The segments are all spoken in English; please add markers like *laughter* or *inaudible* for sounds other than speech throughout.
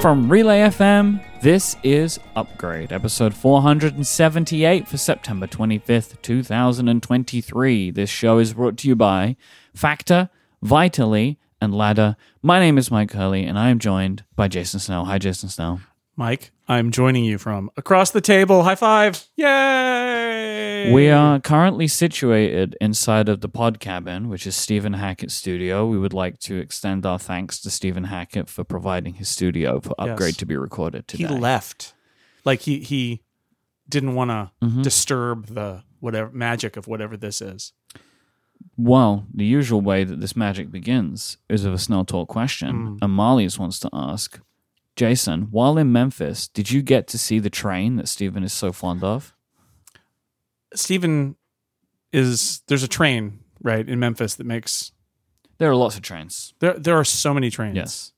From Relay FM, this is Upgrade, episode 478 for September 25th, 2023. This show is brought to you by Factor, Vitally, and Ladder. My name is Myke Hurley, and I am joined by Jason Snell. Hi, Jason Snell. Myke, I'm joining you from across the table. High five. Yay! We are currently situated inside of the pod cabin, which is Stephen Hackett's studio. We would like to extend our thanks to Stephen Hackett for providing his studio for Upgrade Yes. to be recorded today. He left. Like he he didn't want to Mhm. disturb the whatever magic of whatever this is. Well, the usual way that this magic begins is with a Snell Talk question. Mm. And Marlies wants to ask Jason, while in Memphis, did you get to see the train that Stephen is so fond of? Stephen is there's a train right in Memphis that makes There are lots of trains. there there are so many trains. Yes.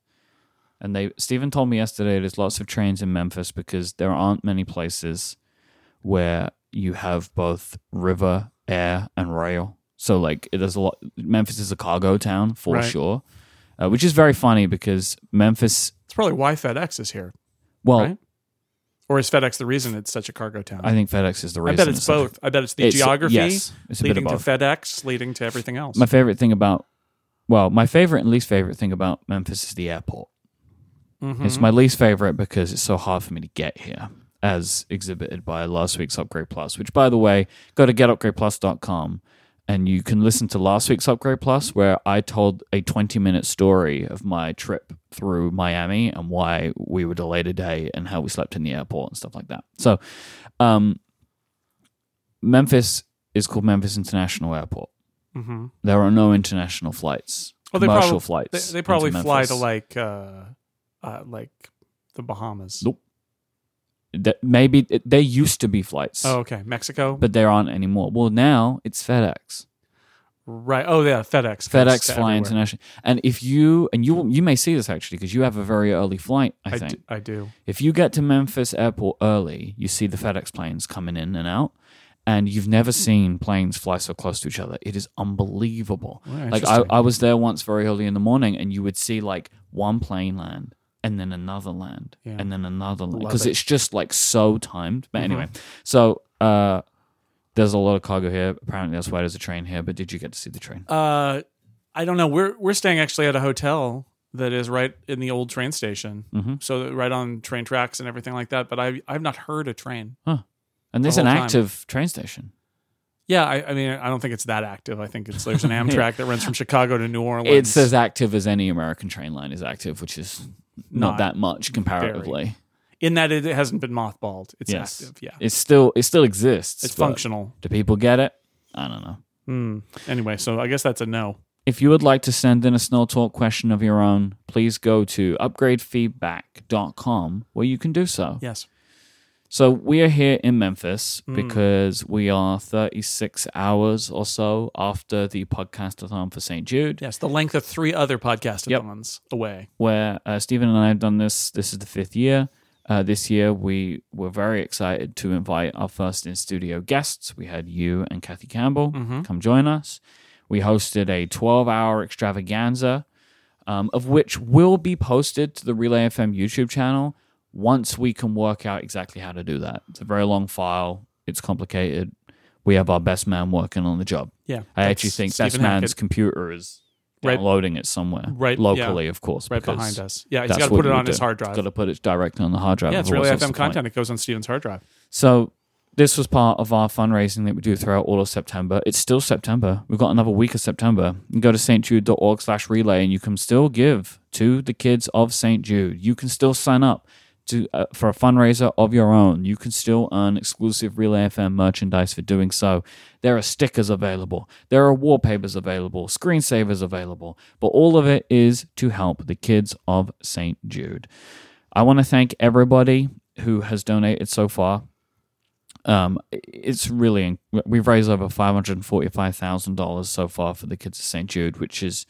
And they Stephen told me yesterday there's lots of trains in Memphis because there aren't many places where you have both river, air, and rail. So like it is a lot Memphis is a cargo town for Right. sure. Uh, which is very funny because Memphis It's probably why FedEx is here, well right? Or is FedEx the reason it's such a cargo town? I think FedEx is the reason. I bet it's a- both. I bet it's the It's- geography Yes, it's leading to. FedEx, leading to everything else. My favorite thing about, well, my favorite and least favorite thing about Memphis is the airport. Mhm. It's my least favorite because it's so hard for me to get here, as exhibited by last week's Upgrade Plus. Which, by the way, go to getupgradeplus.com and you can listen to last week's Upgrade Plus, where I told a 20 minute story of my trip through Miami and why we were delayed a day and how we slept in the airport and stuff like that. So, um, Memphis is called Memphis International Airport. Mhm. There are no international flights, Well, they commercial probably- flights. They, they probably fly to like uh, uh, like the Bahamas. Nope. That- maybe they used to be flights, Oh, okay. Mexico. but there aren't anymore. Well, now it's FedEx. right. Oh, yeah. FedEx. FedEx to fly everywhere. international, and if you and you you may see this actually because you have a very early flight. I I think do, I do. if you get to Memphis Airport early, you see the FedEx planes coming in and out, and you've never seen planes fly so close to each other. It is unbelievable. Like I, interesting. I was there once very early in the morning, and you would see like one plane land, and then another land, Yeah. and then another land, because it. it's just like so timed. But Mhm. anyway, so uh, there's a lot of cargo here. Apparently, that's why there's a train here. But did you get to see the train? Uh, I don't know. We're we're staying actually at a hotel that is right in the old train station, hmm so right on train tracks and everything like that. But I I've not heard a train. Huh. And there's The an whole time. active train station. Yeah, I, I mean I don't think it's that active. I think it's there's an *laughs* Amtrak that runs from Chicago to New Orleans. It's as active as any American train line is active, which is not, Not that much comparatively. in that it hasn't been mothballed. It's Yes. active. Yeah, It's still it still exists. it's functional. Do people get it? I don't know. Hmm. Anyway, so I guess that's a no. If you would like to send in a Snell Talk question of your own, please go to upgradefeedback.com where you can do so. Yes. So we are here in Memphis Mm. because we are 36 hours or so after the podcastathon for St. Jude, Yes, the length of three other Yep. podcastathons away. where uh, Stephen and I have done this. This is the fifth year. Uh, this year, we were very excited to invite our first in studio guests. We had you and Kathy Campbell Mhm. come join us. We hosted a 12 hour extravaganza, um, of which will be posted to the Relay FM YouTube channel once we can work out exactly how to do that. It's a very long file, it's complicated. We have our best man working on the job. Yeah, I actually think best Stephen man's Hackett, computer is Right- downloading it somewhere, Right, yeah. locally, of course, right behind us. Yeah, he's got to put it on his hard drive. Got to put it directly on the hard drive. Yeah, it's really FM content. It goes on Stephen's hard drive. So this was part of our fundraising that we do throughout all of September. It's still September. We've got another week of September. You go to stjude.org slash relay and you can still give to the kids of St. Jude. You can still sign up to uh, for a fundraiser of your own. You can still earn exclusive Relay FM merchandise for doing so. There are stickers available. There are wallpapers available, screensavers available, but all of it is to help the kids of St. Jude. I want to thank everybody who has donated so far. Um, it's really we've raised over five hundred forty-five thousand dollars so far for the kids of St. Jude, which is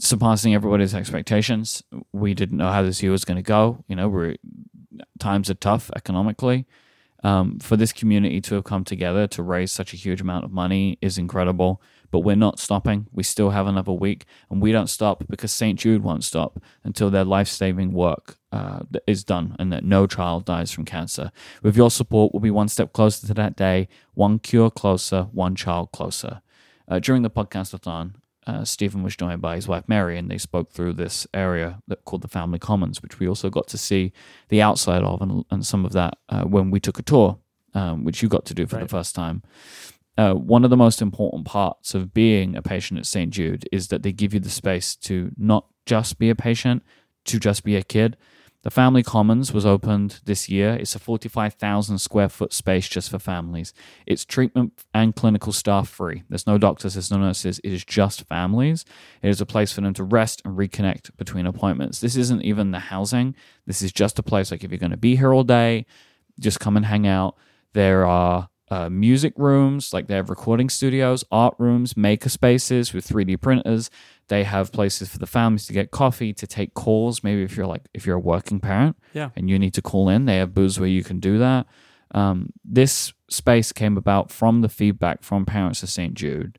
surpassing everybody's expectations. We didn't know how this year was going to go. You know, we're times are tough economically. Um, for this community to have come together to raise such a huge amount of money is incredible. But we're not stopping. We still have another week, and we don't stop because St. Jude won't stop until their life saving work uh, is done and that no child dies from cancer. With your support, we'll be one step closer to that day, one cure closer, one child closer. Uh, during the podcast-a-thon, uh, Stephen was joined by his wife Mary, and they spoke through this area that called the Family Commons, which we also got to see the outside of, and, and some of that uh, when we took a tour, um, which you got to do for Right. the first time. Uh, one of the most important parts of being a patient at St. Jude is that they give you the space to not just be a patient, to just be a kid. The Family Commons was opened this year. It's a 45,000 square foot space just for families. It's treatment and clinical staff free. There's no doctors, there's no nurses. It is just families. It is a place for them to rest and reconnect between appointments. This isn't even the housing. This is just a place like if you're going to be here all day, just come and hang out. There are uh, music rooms, like they have recording studios, art rooms, maker spaces with 3D printers. They have places for the families to get coffee, to take calls. Maybe if you're like if you're a working parent, Yeah. and you need to call in, they have booths where you can do that. Um, this space came about from the feedback from parents of St. Jude,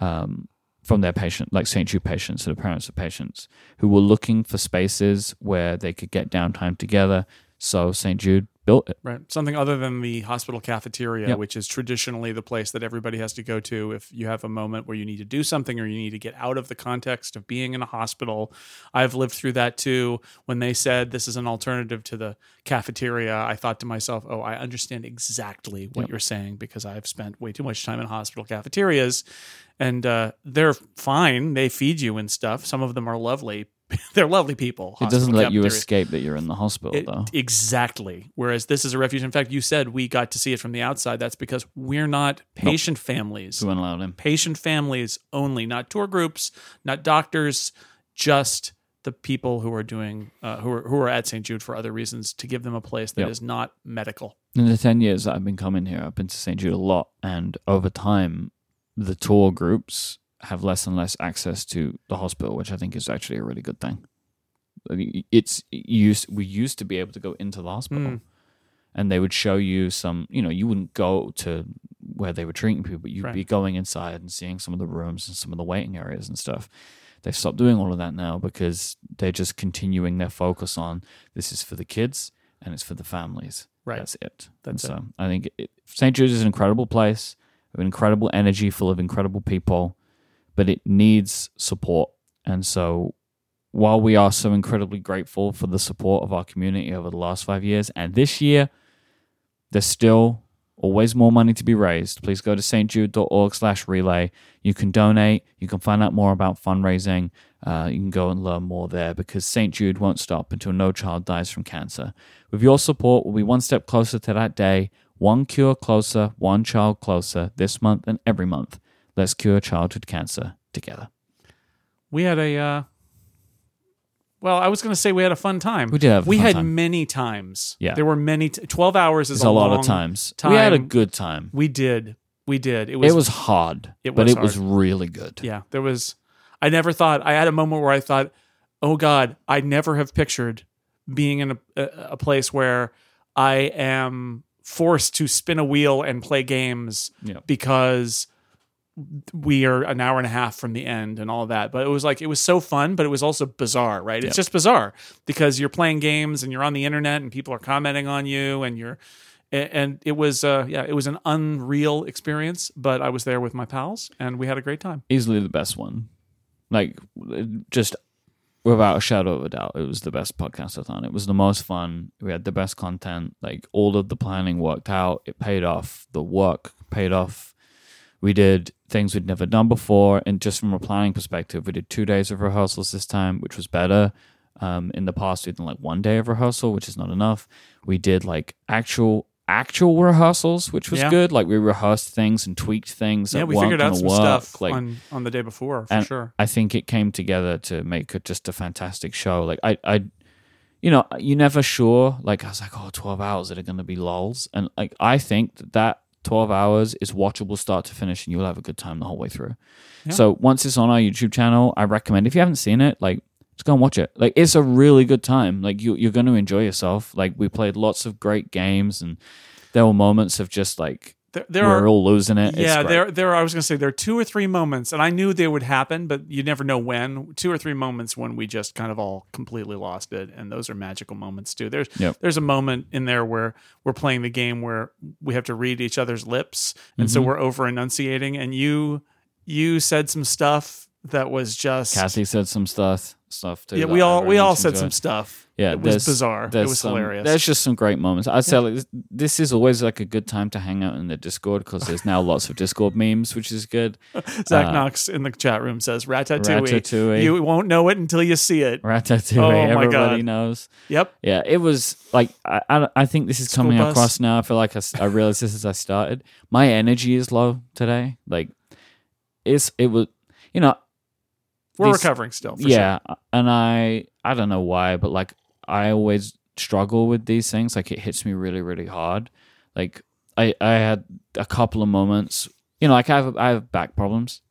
um, from their patient, like St. Jude patients, so the parents of patients who were looking for spaces where they could get downtime together. So St. Jude built it. Right. Something other than the hospital cafeteria, Yep. which is traditionally the place that everybody has to go to if you have a moment where you need to do something or you need to get out of the context of being in a hospital. I've lived through that too. When they said this is an alternative to the cafeteria, I thought to myself, oh, I understand exactly what Yep. you're saying because I've spent way too much time in hospital cafeterias and uh, they're fine. They feed you and stuff. Some of them are lovely. *laughs* they're lovely people. It doesn't let you escape that you're in the hospital, It- though. exactly. Whereas this is a refuge. In fact, you said we got to see it from the outside. That's because we're not patient families. We weren't allowed in. Patient families only, not tour groups, not doctors, just the people who are doing uh, who are who are at St. Jude for other reasons to give them a place that is Yep. not medical. In the 10 years that I've been coming here, I've been to St. Jude a lot. And over time, the tour groups have less and less access to the hospital, which I think is actually a really good thing. I mean, It's used, we used to be able to go into the hospital Mm. and they would show you some, you know, you wouldn't go to where they were treating people, but you'd Right. be going inside and seeing some of the rooms and some of the waiting areas and stuff. They've stopped doing all of that now because they're just continuing their focus on this is for the kids and it's for the families. Right. That's it. That's and so I think it, St. Jude's is an incredible place with incredible energy, full of incredible people, but it needs support. And so while we are so incredibly grateful for the support of our community over the last five years and this year, there's still always more money to be raised. Please go to stjude.org slash relay. You can donate. You can find out more about fundraising. Uh, you can go and learn more there because St. Jude won't stop until no child dies from cancer. With your support, we'll be one step closer to that day, one cure closer, one child closer this month and every month. Let's cure childhood cancer together. We had a uh, well, I was going to say we had a fun time. We did have a we had time. many times. Yeah. there were many. T- Twelve hours is It's a, lot long of times. We had a good time. We did. We did. It was. it was hard, it was but it was really good. Yeah, there was. I never thought. I had a moment where I thought, "Oh God, I never have pictured being in a, a, a place where I am forced to spin a wheel and play games Yeah. because we are an hour and a half from the end and all that. But it was like it was so fun, but it was also bizarre, right? It's just bizarre because you're playing games and you're on the internet and people are commenting on you and you're and it was uh yeah it was an unreal experience but i was there with my pals and we had a great time easily the best one. Like, just without a shadow of a doubt, it was the best podcast-a-thon. It was the most fun. We had the best content. Like, all of the planning worked out. It paid off. The work paid off. We did things we'd never done before. And just from a planning perspective, we did two days of rehearsals this time, which was better. Um, in the past, we'd done like one day of rehearsal, which is not enough. We did like actual actual rehearsals, which was Yeah. good. Like we rehearsed things and tweaked things. yeah we figured out some work. stuff Like on on the day before for sure I think it came together to make it just a fantastic show. Like I, I, you know, you never sure. Like I was like, oh, 12 hours are going to be lulls, and like I think that that 12 hours is watchable start to finish, and you'll have a good time the whole way through. Yeah. So once it's on our YouTube channel, I recommend if you haven't seen it, like just go and watch it. Like it's a really good time. Like you, you're going to enjoy yourself. Like we played lots of great games and. there were moments of just like there, there we're are all losing it. Yeah, there there I was gonna say there are two or three moments, and I knew they would happen, but you never know when. Two or three moments when we just kind of all completely lost it, and those are magical moments too. There's Yep. there's a moment in there where we're playing the game where we have to read each other's lips, and so Mhm. we're over enunciating, and you you said some stuff that was just Cassie said some stuff stuff too. yeah. We all we all said some enjoyed. stuff. Yeah, it was bizarre. It was some- hilarious. There's just some great moments. I'd say like, this, is always like a good time to hang out in the Discord because there's now lots of Discord memes, which is good. *laughs* Zach uh, Knox in the chat room says Ratatouille. Ratatouille. You won't know it until you see it. Ratatouille, Oh my everybody God. knows. Yep. Yeah, it was like I, I, I think this is School coming bus. across now. I feel like I realized this as I started. My energy is low today. Like it's it was you know We're These- recovering still. For yeah, and I I don't know why, but like I always struggle with these things. Like it hits me really really hard. Like I I had a couple of moments. You know, like I have I have back problems,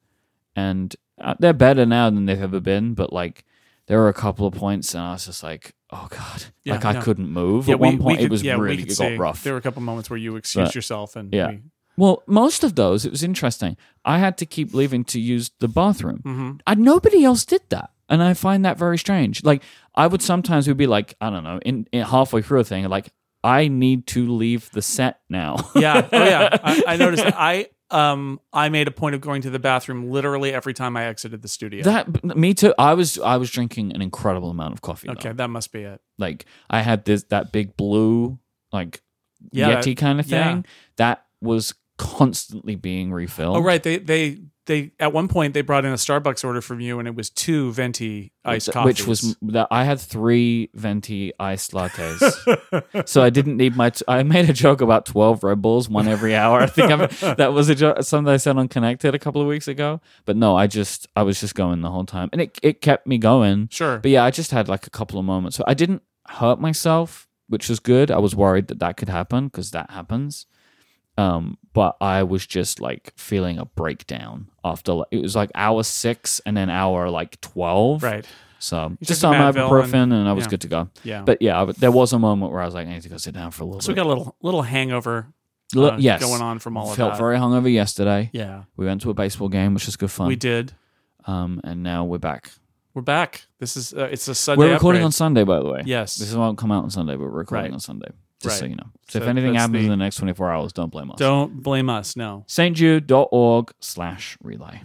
and uh, they're better now than they've ever been. But like there were a couple of points, and I was just like, oh god, Yeah, like I no. couldn't move. Yeah, At we- one point, it was yeah, really could it got rough. There were a couple of moments where you excused But- yourself, and yeah. we, Well, most of those, it was interesting. I had to keep leaving to use the bathroom. Mhm. And nobody else did that. And I find that very strange. Like, I would sometimes would be like, I don't know, in, in halfway through a thing, like, I need to leave the set now. yeah, oh yeah. *laughs* I, I noticed. That. I um I made a point of going to the bathroom literally every time I exited the studio. that me too. I was I was drinking an incredible amount of coffee. though. okay, that must be it. Like I had this that big blue like Yeah, Yeti kind of yeah. thing that was constantly being refilled. Oh right, they they they at one point they brought in a Starbucks order from you, and it was two venti iced coffees, which was that I had three venti iced lattes, *laughs* so I didn't need my. T- I made a joke about twelve Red Bulls, one every hour. *laughs* I think I'm, that was a joke, something I said on Connected a couple of weeks ago. But no, I just I was just going the whole time, and it it kept me going. sure. But yeah, I just had like a couple of moments. So I didn't hurt myself, which was good. I was worried that that could happen because that happens. Um, but I was just like feeling a breakdown after like, it was like hour six and then hour like twelve. Right. So You just the ibuprofen and, I was yeah. good to go. Yeah. But yeah, I- there was a moment where I was like, I need to go sit down for a little so we got a little little hangover. Uh, yes, going on from all of felt that. very hungover yesterday. yeah, We went to a baseball game, which was good fun. we did. Um, and now we're back. We're back. This is uh, it's a Sunday. we're recording upgrade. on Sunday, by the way. Yes. This won't come out on Sunday, but we're recording Right. on Sunday. Just so you know. So, So if anything happens the- in the next 24 hours, don't blame us. Don't blame us. No. stjude.org slash relay.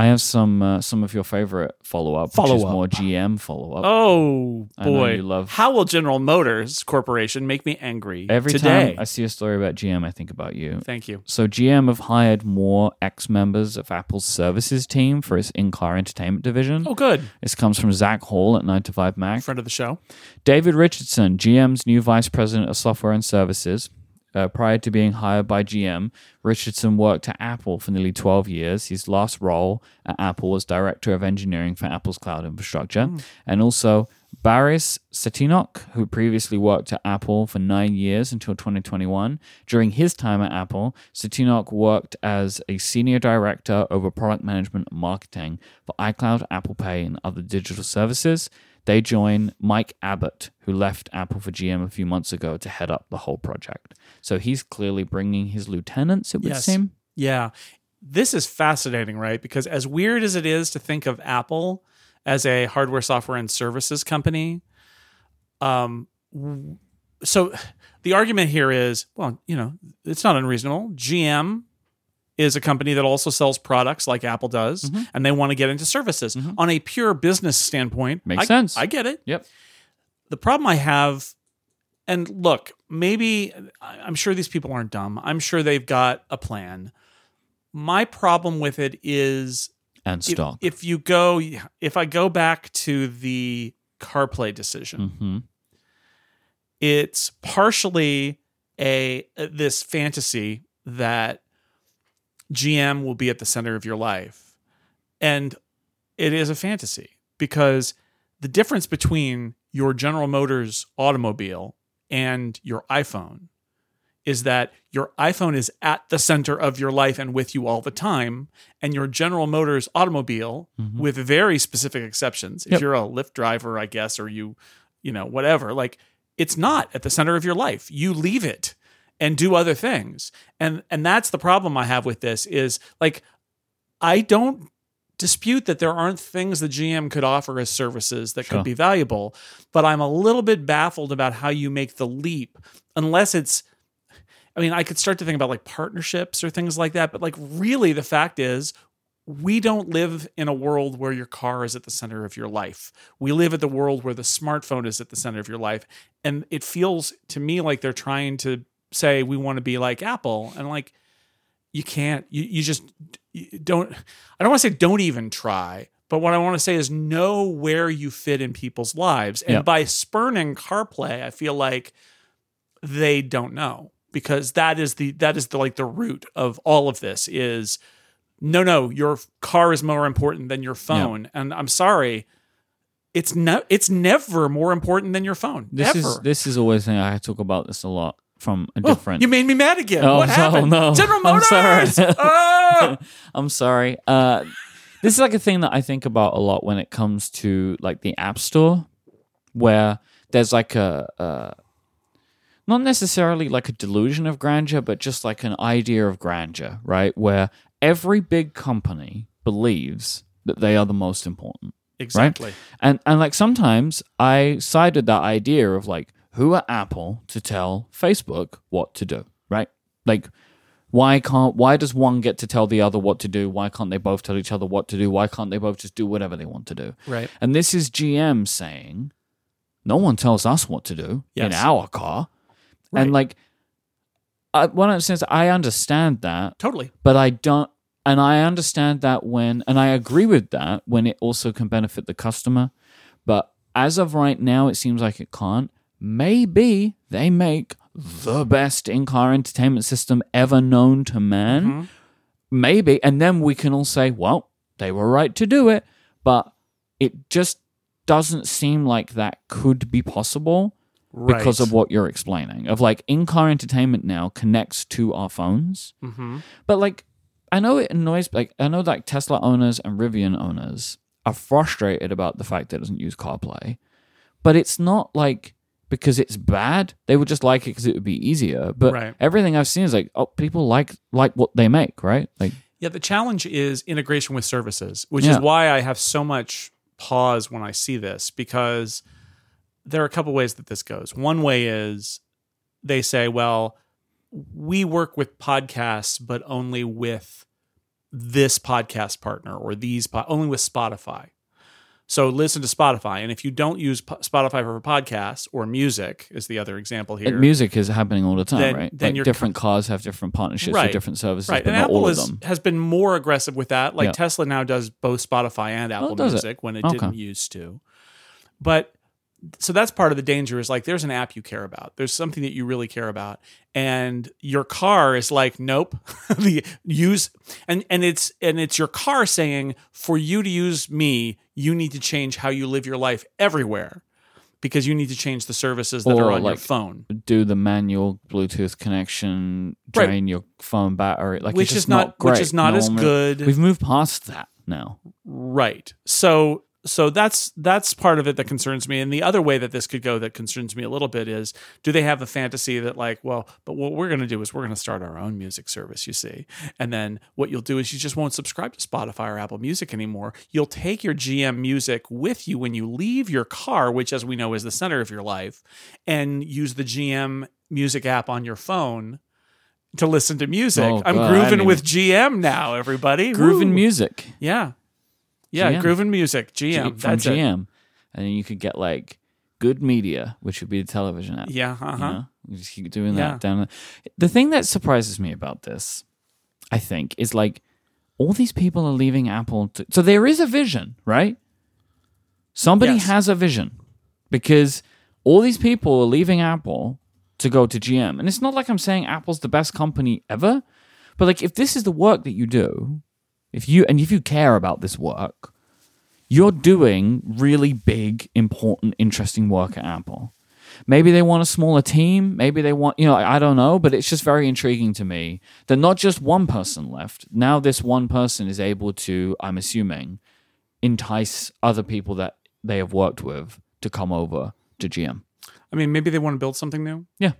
I have some uh, some of your favorite follow up, which is Follow-up. more GM follow up. Oh boy! you love- How will General Motors Corporation make me angry Every today? time I see a story about GM, I think about you. Thank you. So GM have hired more ex members of Apple's services team for its in-car entertainment division. Oh, good. This comes from Zac Hall at 9 to 5 Mac. Friend of the show. David Richardson, GM's new vice president of software and services. Uh, prior to being hired by GM, Richardson worked at Apple for nearly 12 years. His last role at Apple was director of engineering for Apple's cloud infrastructure. And also Baris Cetinok, who previously worked at Apple for nine years until 2021. During his time at Apple, Cetinok worked as a senior director over product management and marketing for iCloud, Apple Pay, and other digital services. They join Mike Abbott, who left Apple for GM a few months ago to head up the whole project. So he's clearly bringing his lieutenants, it would Yes. seem. Yeah. This is fascinating, right? Because as weird as it is to think of Apple as a hardware, software, and services company, um, so the argument here is, well, you know, it's not unreasonable. GM is a company that also sells products like Apple does, Mm-hmm. and they want to get into services. On a pure business standpoint, Makes I- sense. I get it. Yep. The problem I have, and look, maybe I'm sure these people aren't dumb. I'm sure they've got a plan. My problem with it is And if, stock. if you go, if I go back to the CarPlay decision, hmm it's partially a this fantasy that GM will be at the center of your life. And it is a fantasy because the difference between your General Motors automobile and your iPhone is that your iPhone is at the center of your life and with you all the time, and your General Motors automobile, mm-hmm. with very specific exceptions, if Yep. you're a Lyft driver, I guess, or you, you know, whatever, like it's not at the center of your life. You leave it and do other things. And and that's the problem I have with this is like I don't dispute that there aren't things the GM could offer as services that Sure. could be valuable, but I'm a little bit baffled about how you make the leap unless it's I mean, I could start to think about like partnerships or things like that, but like really the fact is we don't live in a world where your car is at the center of your life. We live at the world where the smartphone is at the center of your life. And it feels to me like they're trying to say we want to be like Apple. And like you can't, you, you just you don't, I don't want to say don't even try, but what I want to say is know where you fit in people's lives. And Yeah. by spurning CarPlay, I feel like they don't know because that is the that is the like the root of all of this is no no your car is more important than your phone and i'm sorry it's no it's never more important than your phone This is this is always thing I talk about this a lot from a Oh, different. you made me mad again Oh, what no, happened no. general I'm sorry. motors Ah! *laughs* *laughs* I'm sorry. Uh, this is like a thing that I think about a lot when it comes to like the App Store, where there's like a, a not necessarily like a delusion of grandeur, but just like an idea of grandeur, right? Where every big company believes that they are the most important. exactly And and like sometimes I sided that idea of like who are Apple to tell Facebook what to do, right? Like why can't why does one get to tell the other what to do? Why can't they both tell each other what to do? Why can't they both just do whatever they want to do? right And this is GM saying no one tells us what to do in our car. Right. And like I, what I'm saying I understand that totally but I don't and I understand that when and I agree with that when it also can benefit the customer but as of right now it seems like it can't maybe they make the best in-car entertainment system ever known to man Mhm. maybe and then we can all say well they were right to do it but it just doesn't seem like that could be possible because of what you're explaining of like in-car entertainment now connects to our phones Mhm. but like, I know it annoys. Like, I know like Tesla owners and Rivian owners are frustrated about the fact that it doesn't use CarPlay, but it's not like because it's bad. They would just like it because it would be easier. But Right. everything I've seen is like, oh, people like like what they make, right? Like, Yeah, the challenge is integration with services, which Yeah. is why I have so much pause when I see this because there are a couple ways that this goes. One way is they say, well, we work with podcasts, but only with this podcast partner or these, po- only with Spotify. So listen to Spotify. And if you don't use po- Spotify for podcasts or music, is the other example and here. music is happening all the time, Then- right? then like different cars have different partnerships Right. with different services, Right, and Apple is, has been more aggressive with that. Like Yeah. Tesla now does both Spotify and oh, Apple does it? Music when it Okay. didn't used to. But so that's part of the danger is like there's an app you care about. There's something that you really care about, and your car is like, nope, *laughs* the use and and it's and it's your car saying for you to use me, you need to change how you live your life everywhere. Because you need to change the services that Or, are on your phone. Do the manual Bluetooth connection, Right. drain your phone battery, like Which is not- which great. is not No as good. We've moved past that now. Right. So so that's that's part of it that concerns me. And the other way that this could go that concerns me a little bit is do they have the fantasy that like, well, but what we're going to do is we're going to start our own music service, you see. And then what you'll do is you just won't subscribe to Spotify or Apple Music anymore. You'll take your GM music with you when you leave your car, which as we know is the center of your life, and use the GM music app on your phone to listen to music. Oh, I'm God, I grooving didn't with GM now, everybody. Grooving Woo. music Yeah. Yeah, GM. Groovin Music, G- GM. from that's it. GM, and then you could get like good media, which would be the television app. Yeah, uh You, know? you just keep doing Yeah. that down. there. The thing that surprises me about this, I think, is like all these people are leaving Apple. To, so there is a vision, right? Somebody Yes. has a vision because all these people are leaving Apple to go to GM. And it's not like I'm saying Apple's the best company ever, but like if this is the work that you do, if you and if you care about this work, you're doing really big, important, interesting work at Apple. Maybe they want a smaller team. Maybe they want, you know, I I don't know, but it's just very intriguing to me that not just one person left. Now, this one person is able to, I'm assuming, entice other people that they have worked with to come over to GM. I mean, maybe they want to build something new. Yeah.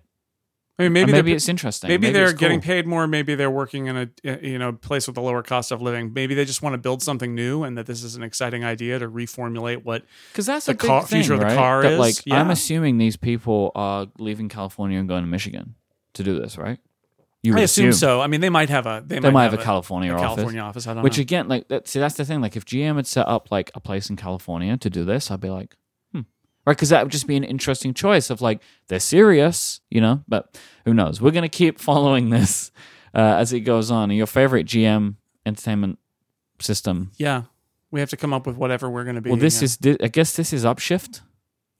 I mean, Maybe, maybe maybe it's interesting. Maybe, they're it's getting paid more. Maybe they're working in a eh, you know place with a lower cost of living. Maybe they just want to build something new, and that this is an exciting idea to reformulate what. because that's the a big car- thing, future of the car That, is, like I'm assuming these people are leaving California and going to Michigan to do this, right? You I would assume so. I mean, they might have a they, They might have a a, California a office. California office. I don't Which know. again, like that. See, that's the thing. Like, if GM had set up like a place in California to do this, I'd be like, right? Because that would just be an interesting choice of like they're serious, you know. But who knows? We're gonna keep *laughs* following this uh, as it goes on. Your favorite GM entertainment system? yeah, we have to come up with whatever we're going to be. Well, this yeah. is. I guess this is Upshift.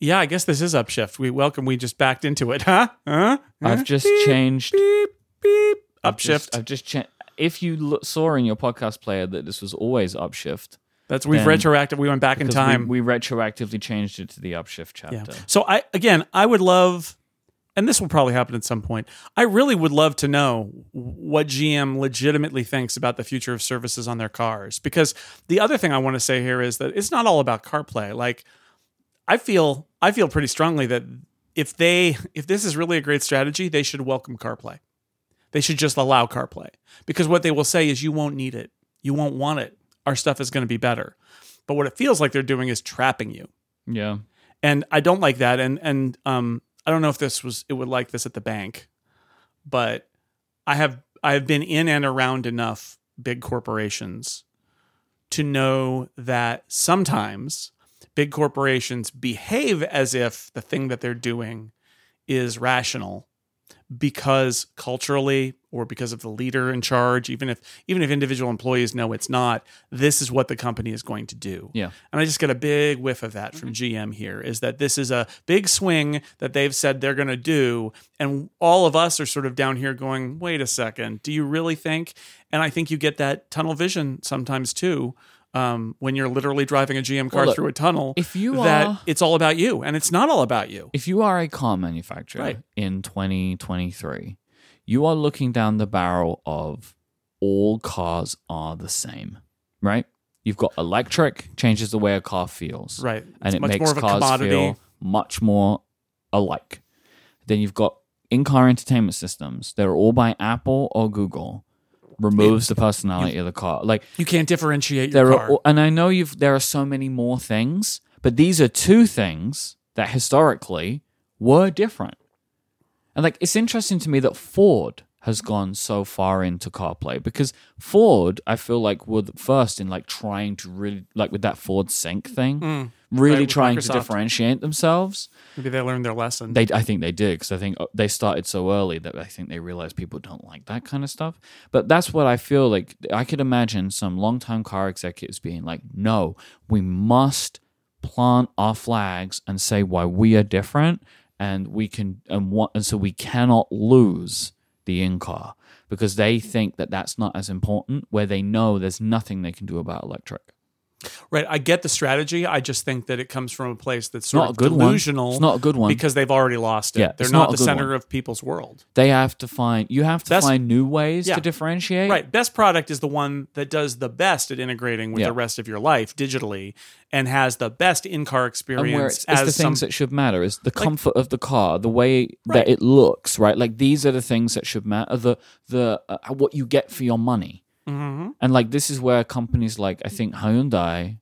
yeah. I guess this is upshift. We welcome. We just backed into it, huh? Huh? I've just Beep, changed. beep beep. Upshift. I've just changed. If you look, saw in your podcast player that this was always Upshift, That's we've then- retroactive. We went back in time. we, we retroactively changed it to the Upshift Yeah. chapter. So I again, I would love, and this will probably happen at some point. I really would love to know what GM legitimately thinks about the future of services on their cars. Because the other thing I want to say here is that it's not all about CarPlay. Like, I feel I feel pretty strongly that if they if this is really a great strategy, they should welcome CarPlay. They should just allow CarPlay because what they will say is you won't need it, you won't want it. Our stuff is going to be better. But what it feels like they're doing is trapping you Yeah. and I don't like that. And and um, I don't know if this was it would like this at the bank, but I have I have been in and around enough big corporations to know that sometimes big corporations behave as if the thing that they're doing is rational because culturally or because of the leader in charge even if even if individual employees know it's not this is what the company is going to do Yeah. and I just get a big whiff of that from mm-hmm. GM here is that this is a big swing that they've said they're going to do. And all of us are sort of down here going, wait a second, do you really think? And I think you get that tunnel vision sometimes too. Um, when you're literally driving a GM car Well, look, through a tunnel, if you that are- it's all about you, and it's not all about you. If you are a car manufacturer Right. in 2023, you are looking down the barrel of all cars are the same, right? You've got electric changes the way a car feels, Right. and It's it makes more of a cars commodity. feel much more alike. Then you've got in-car entertainment systems. They're all by Apple or Google. Removes the personality of the car. Like You can't differentiate your there car. are, and I know you've there are so many more things, but these are two things that historically were different. And like it's interesting to me that Ford has gone so far into CarPlay because Ford, I feel like were the first in like trying to really like with that Ford Sync thing, really Mm. right, with trying to differentiate themselves. Maybe they learned their lesson. They, I think they did because I think uh, they started so early that I think they realized people don't like that kind of stuff. But that's what I feel like. I could imagine some longtime car executives being like, "No, we must plant our flags and say why we are different, and we can and what, and so we cannot lose the in car because they think that that's not as important. Where they know there's nothing they can do about electric. Right. I get the strategy. I just think that it comes from a place that's sort Not a of good one. delusional. It's not a good one. because they've already lost it. Yeah, They're not, not the center one. of people's world. They have to find. You have to That's- find new ways Yeah. to differentiate. Right. Best product is the one that does the best at integrating with Yeah. the rest of your life digitally and has the best in-car and experience where it's, it's as the some things that should matter is the comfort of the car the way Right. that it looks right like these are the things that should matter the the uh, what you get for your money Mhm. and like this is where companies like i think hyundai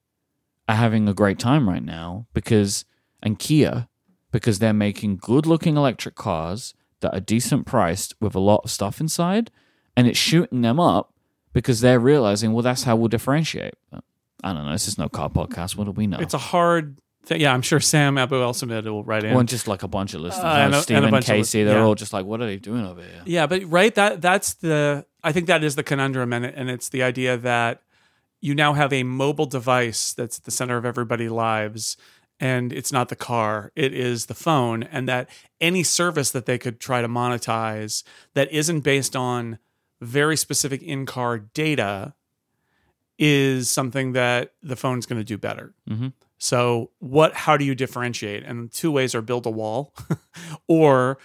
are having a great time right now because and kia because they're making good looking electric cars that are decent priced with a lot of stuff inside and it's shooting them up because they're realizing well that's how we'll differentiate i don't know this is no car podcast what do we know It's a hard thing. Yeah, I'm sure Sam Abuelsamid will write in. Well, and just like a bunch of listeners, Uh, and a- and bunch of Casey, they're yeah. all just like, "What are they doing over here?" Yeah, but right that that's the I think that is the conundrum and and it's the idea that you now have a mobile device that's at the center of everybody's lives and it's not the car, it is the phone and that any service that they could try to monetize that isn't based on very specific in-car data is something that the phone's going to do better. Mhm. So, what? How do you differentiate? And two ways are build a wall, *laughs* or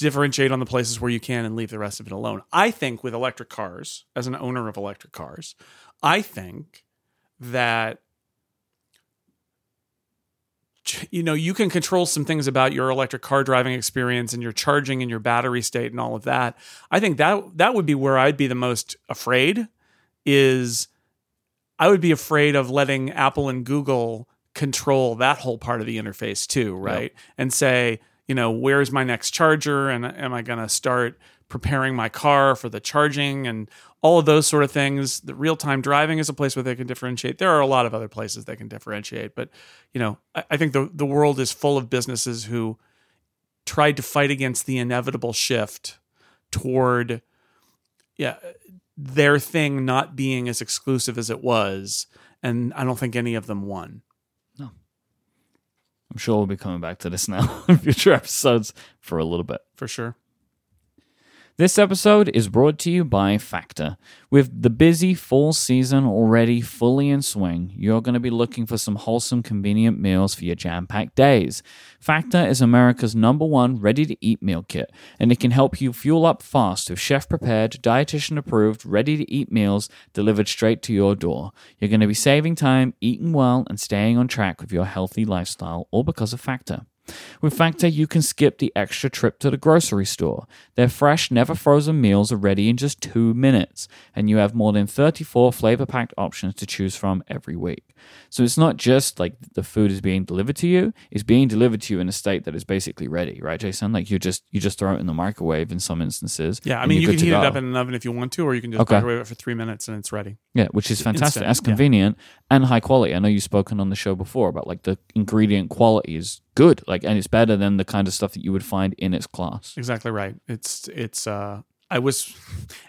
differentiate on the places where you can and leave the rest of it alone. I think with electric cars, as an owner of electric cars, I think that you know you can control some things about your electric car driving experience and your charging and your battery state and all of that. I think that that would be where i'd be the most afraid is i would be afraid of letting apple and google control that whole part of the interface too right? And say you know where's my next charger and am i going to start preparing my car for the charging and all of those sort of things. The real time driving is a place where they can differentiate. There are a lot of other places they can differentiate, but you know, I, I think the the world is full of businesses who tried to fight against the inevitable shift toward yeah their thing not being as exclusive as it was and i don't think any of them won I'm sure we'll be coming back to this now *laughs* in future episodes for a little bit. for sure This episode is brought to you by Factor. With the busy fall season already fully in swing, you're going to be looking for some wholesome, convenient meals for your jam packed days. Factor is America's number one ready to eat meal kit, and it can help you fuel up fast with chef prepared, dietitian approved, ready to eat meals delivered straight to your door. You're going to be saving time, eating well, and staying on track with your healthy lifestyle, all because of Factor. With Factor, you can skip the extra trip to the grocery store. Their fresh, never frozen meals are ready in just two minutes, and you have more than 34 flavor packed options to choose from every week. So it's not just like the food is being delivered to you, it's being delivered to you in a state that is basically ready, right, Jason? Like you just you just throw it in the microwave in some instances. yeah i mean you can heat it up in an oven if you want to or you can just Okay. microwave it for three minutes and it's ready Yeah, which is fantastic. Instant, That's yeah. convenient and high quality. I know you've spoken on the show before about like the ingredient quality is good, like, and it's better than the kind of stuff that you would find in its class. Exactly right. It's it's uh I was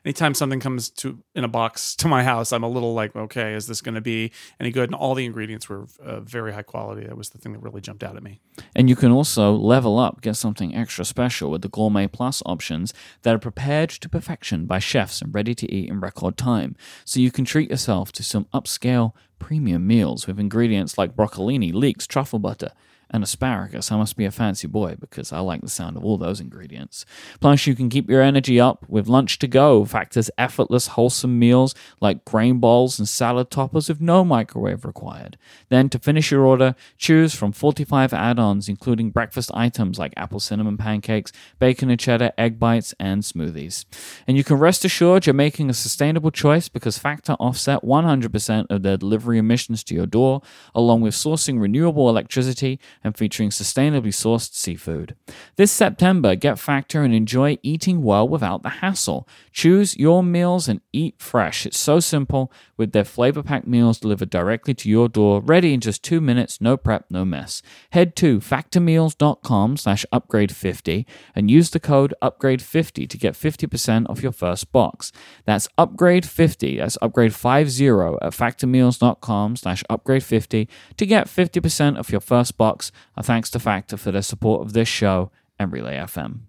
anytime something comes to in a box to my house, I'm a little like, okay, is this going to be any good? And all the ingredients were uh, very high quality. That was the thing that really jumped out at me. And you can also level up, get something extra special with the Gourmet Plus options that are prepared to perfection by chefs and ready to eat in record time. So you can treat yourself to some upscale premium meals with ingredients like broccolini, leeks, truffle butter, and asparagus. I must be a fancy boy because I like the sound of all those ingredients. Plus, you can keep your energy up with lunch to go. Factors effortless, wholesome meals like grain bowls and salad toppers with no microwave required. Then, to finish your order, choose from 45 add ons, including breakfast items like apple cinnamon pancakes, bacon and cheddar, egg bites, and smoothies. And you can rest assured you're making a sustainable choice because Factor offset 100% of their delivery emissions to your door, along with sourcing renewable electricity and featuring sustainably sourced seafood. This September, get Factor and enjoy eating well without the hassle. Choose your meals and eat fresh. It's so simple with their flavor packed meals delivered directly to your door, ready in just two minutes, no prep, no mess. Head to factormeals.com slash upgrade50 and use the code upgrade50 to get 50% off your first box. That's upgrade50, that's upgrade50 at factormeals.com slash upgrade50 to get 50% off your first box. A thanks to Factor for their support of this show and Relay FM.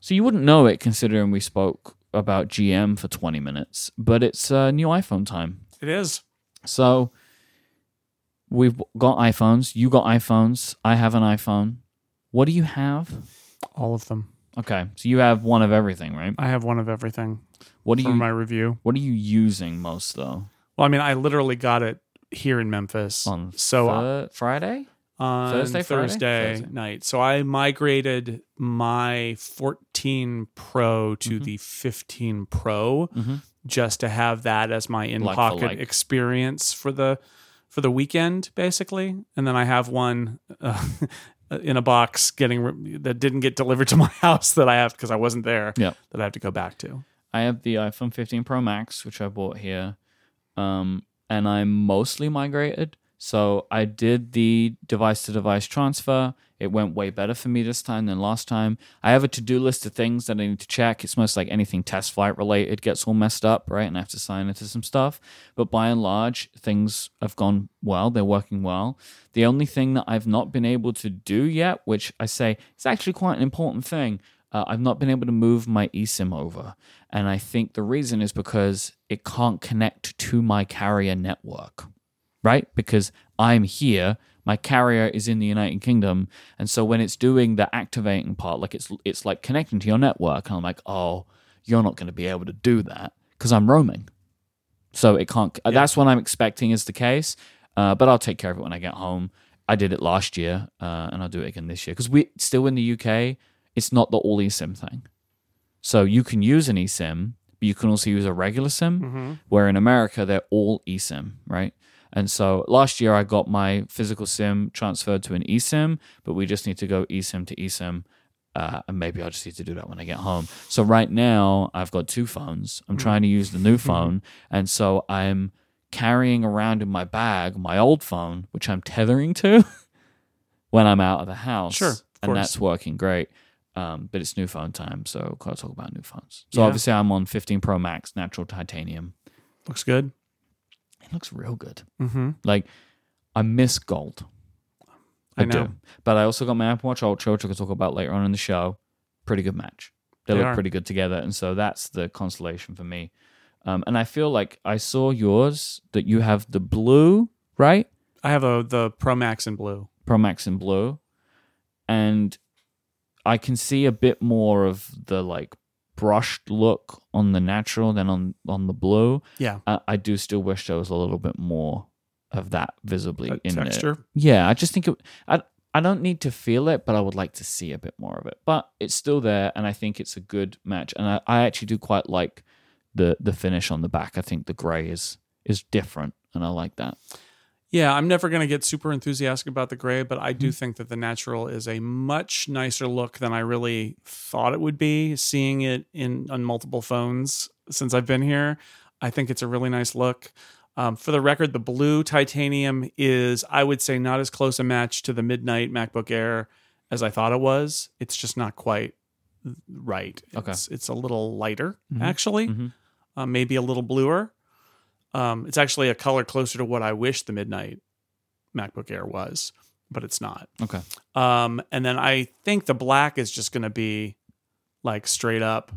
So you wouldn't know it considering we spoke about GM for 20 minutes, but it's uh, new iPhone time. It is. So we've got iPhones. You got iPhones. I have an iPhone. What do you have? All of them. Okay, so you have one of everything, right? I have one of everything What do you my review. What are you using most though? Well, I mean, I literally got it here in Memphis. On so uh, Thur- Friday? On Thursday, Thursday Thursday. night. So I migrated my 14 Pro to Mhm. the 15 Pro Mhm. just to have that as my in pocket like. experience for the for the weekend, basically. And then I have one uh, *laughs* in a box getting re- that didn't get delivered to my *laughs* house that I have because I wasn't there. Yeah. that I have to go back to. I have the iPhone 15 Pro Max, which I bought here, um, and I'm mostly migrated. So I did the device to device transfer. It went way better for me this time than last time. I have a to do list of things that I need to check. It's most like anything test flight related gets all messed up, right? And I have to sign into some stuff. But by and large, things have gone well. They're working well. The only thing that I've not been able to do yet, which I say is actually quite an important thing, uh, I've not been able to move my eSIM over. And I think the reason is because it can't connect to my carrier network, right? Because I'm here, my carrier is in the United Kingdom, and so when it's doing the activating part, like it's it's like connecting to your network, and I'm like, oh, you're not going to be able to do that because I'm roaming. So it can't. Yeah. That's what I'm expecting is the case. Uh, but I'll take care of it when I get home. I did it last year, uh, and I'll do it again this year because we still in the UK. It's not the all eSIM thing, so you can use an eSIM, but you can also use a regular SIM. Mm-hmm. Where in America they're all eSIM, right? And so last year I got my physical SIM transferred to an eSIM, but we just need to go eSIM to eSIM. Uh, and maybe I'll just need to do that when I get home. So right now I've got two phones. I'm trying to use the new phone, and so I'm carrying around in my bag my old phone, which I'm tethering to *laughs* when I'm out of the house. Sure, and course. that's working great. Um, but it's new phone time, so gotta talk about new phones. So Yeah. obviously I'm on 15 Pro Max natural titanium. Looks good. It looks real good. Mm-hmm. Like I miss gold. I know. do. But I also got my Apple Watch Ultra, which I'll talk about later on in the show. Pretty good match. They, They look are. pretty good together. And so that's the consolation for me. Um, and I feel like I saw yours that you have the blue, right? I have a the Pro Max in blue. Pro Max in blue. And I can see a bit more of the like brushed look on the natural than on on the blue. Yeah. I, I do still wish there was a little bit more of that visibly A in it. Yeah, I just think it. I I don't need to feel it, but I would like to see a bit more of it. But it's still there, and I think it's a good match. And I, I actually do quite like the the finish on the back. I think the gray is is different, and I like that. Yeah, I'm never going to get super enthusiastic about the gray, but I Mm-hmm. do think that the natural is a much nicer look than I really thought it would be. Seeing it in on multiple phones since I've been here, I think it's a really nice look. Um, for the record, the blue titanium is, I would say, not as close a match to the Midnight MacBook Air as I thought it was. It's just not quite right. Okay. It's, it's a little lighter, Mhm. actually, Mhm. uh, maybe a little bluer. Um, it's actually a color closer to what I wish the Midnight MacBook Air was, but it's not. Okay. Um, and then I think the black is just going to be like straight up.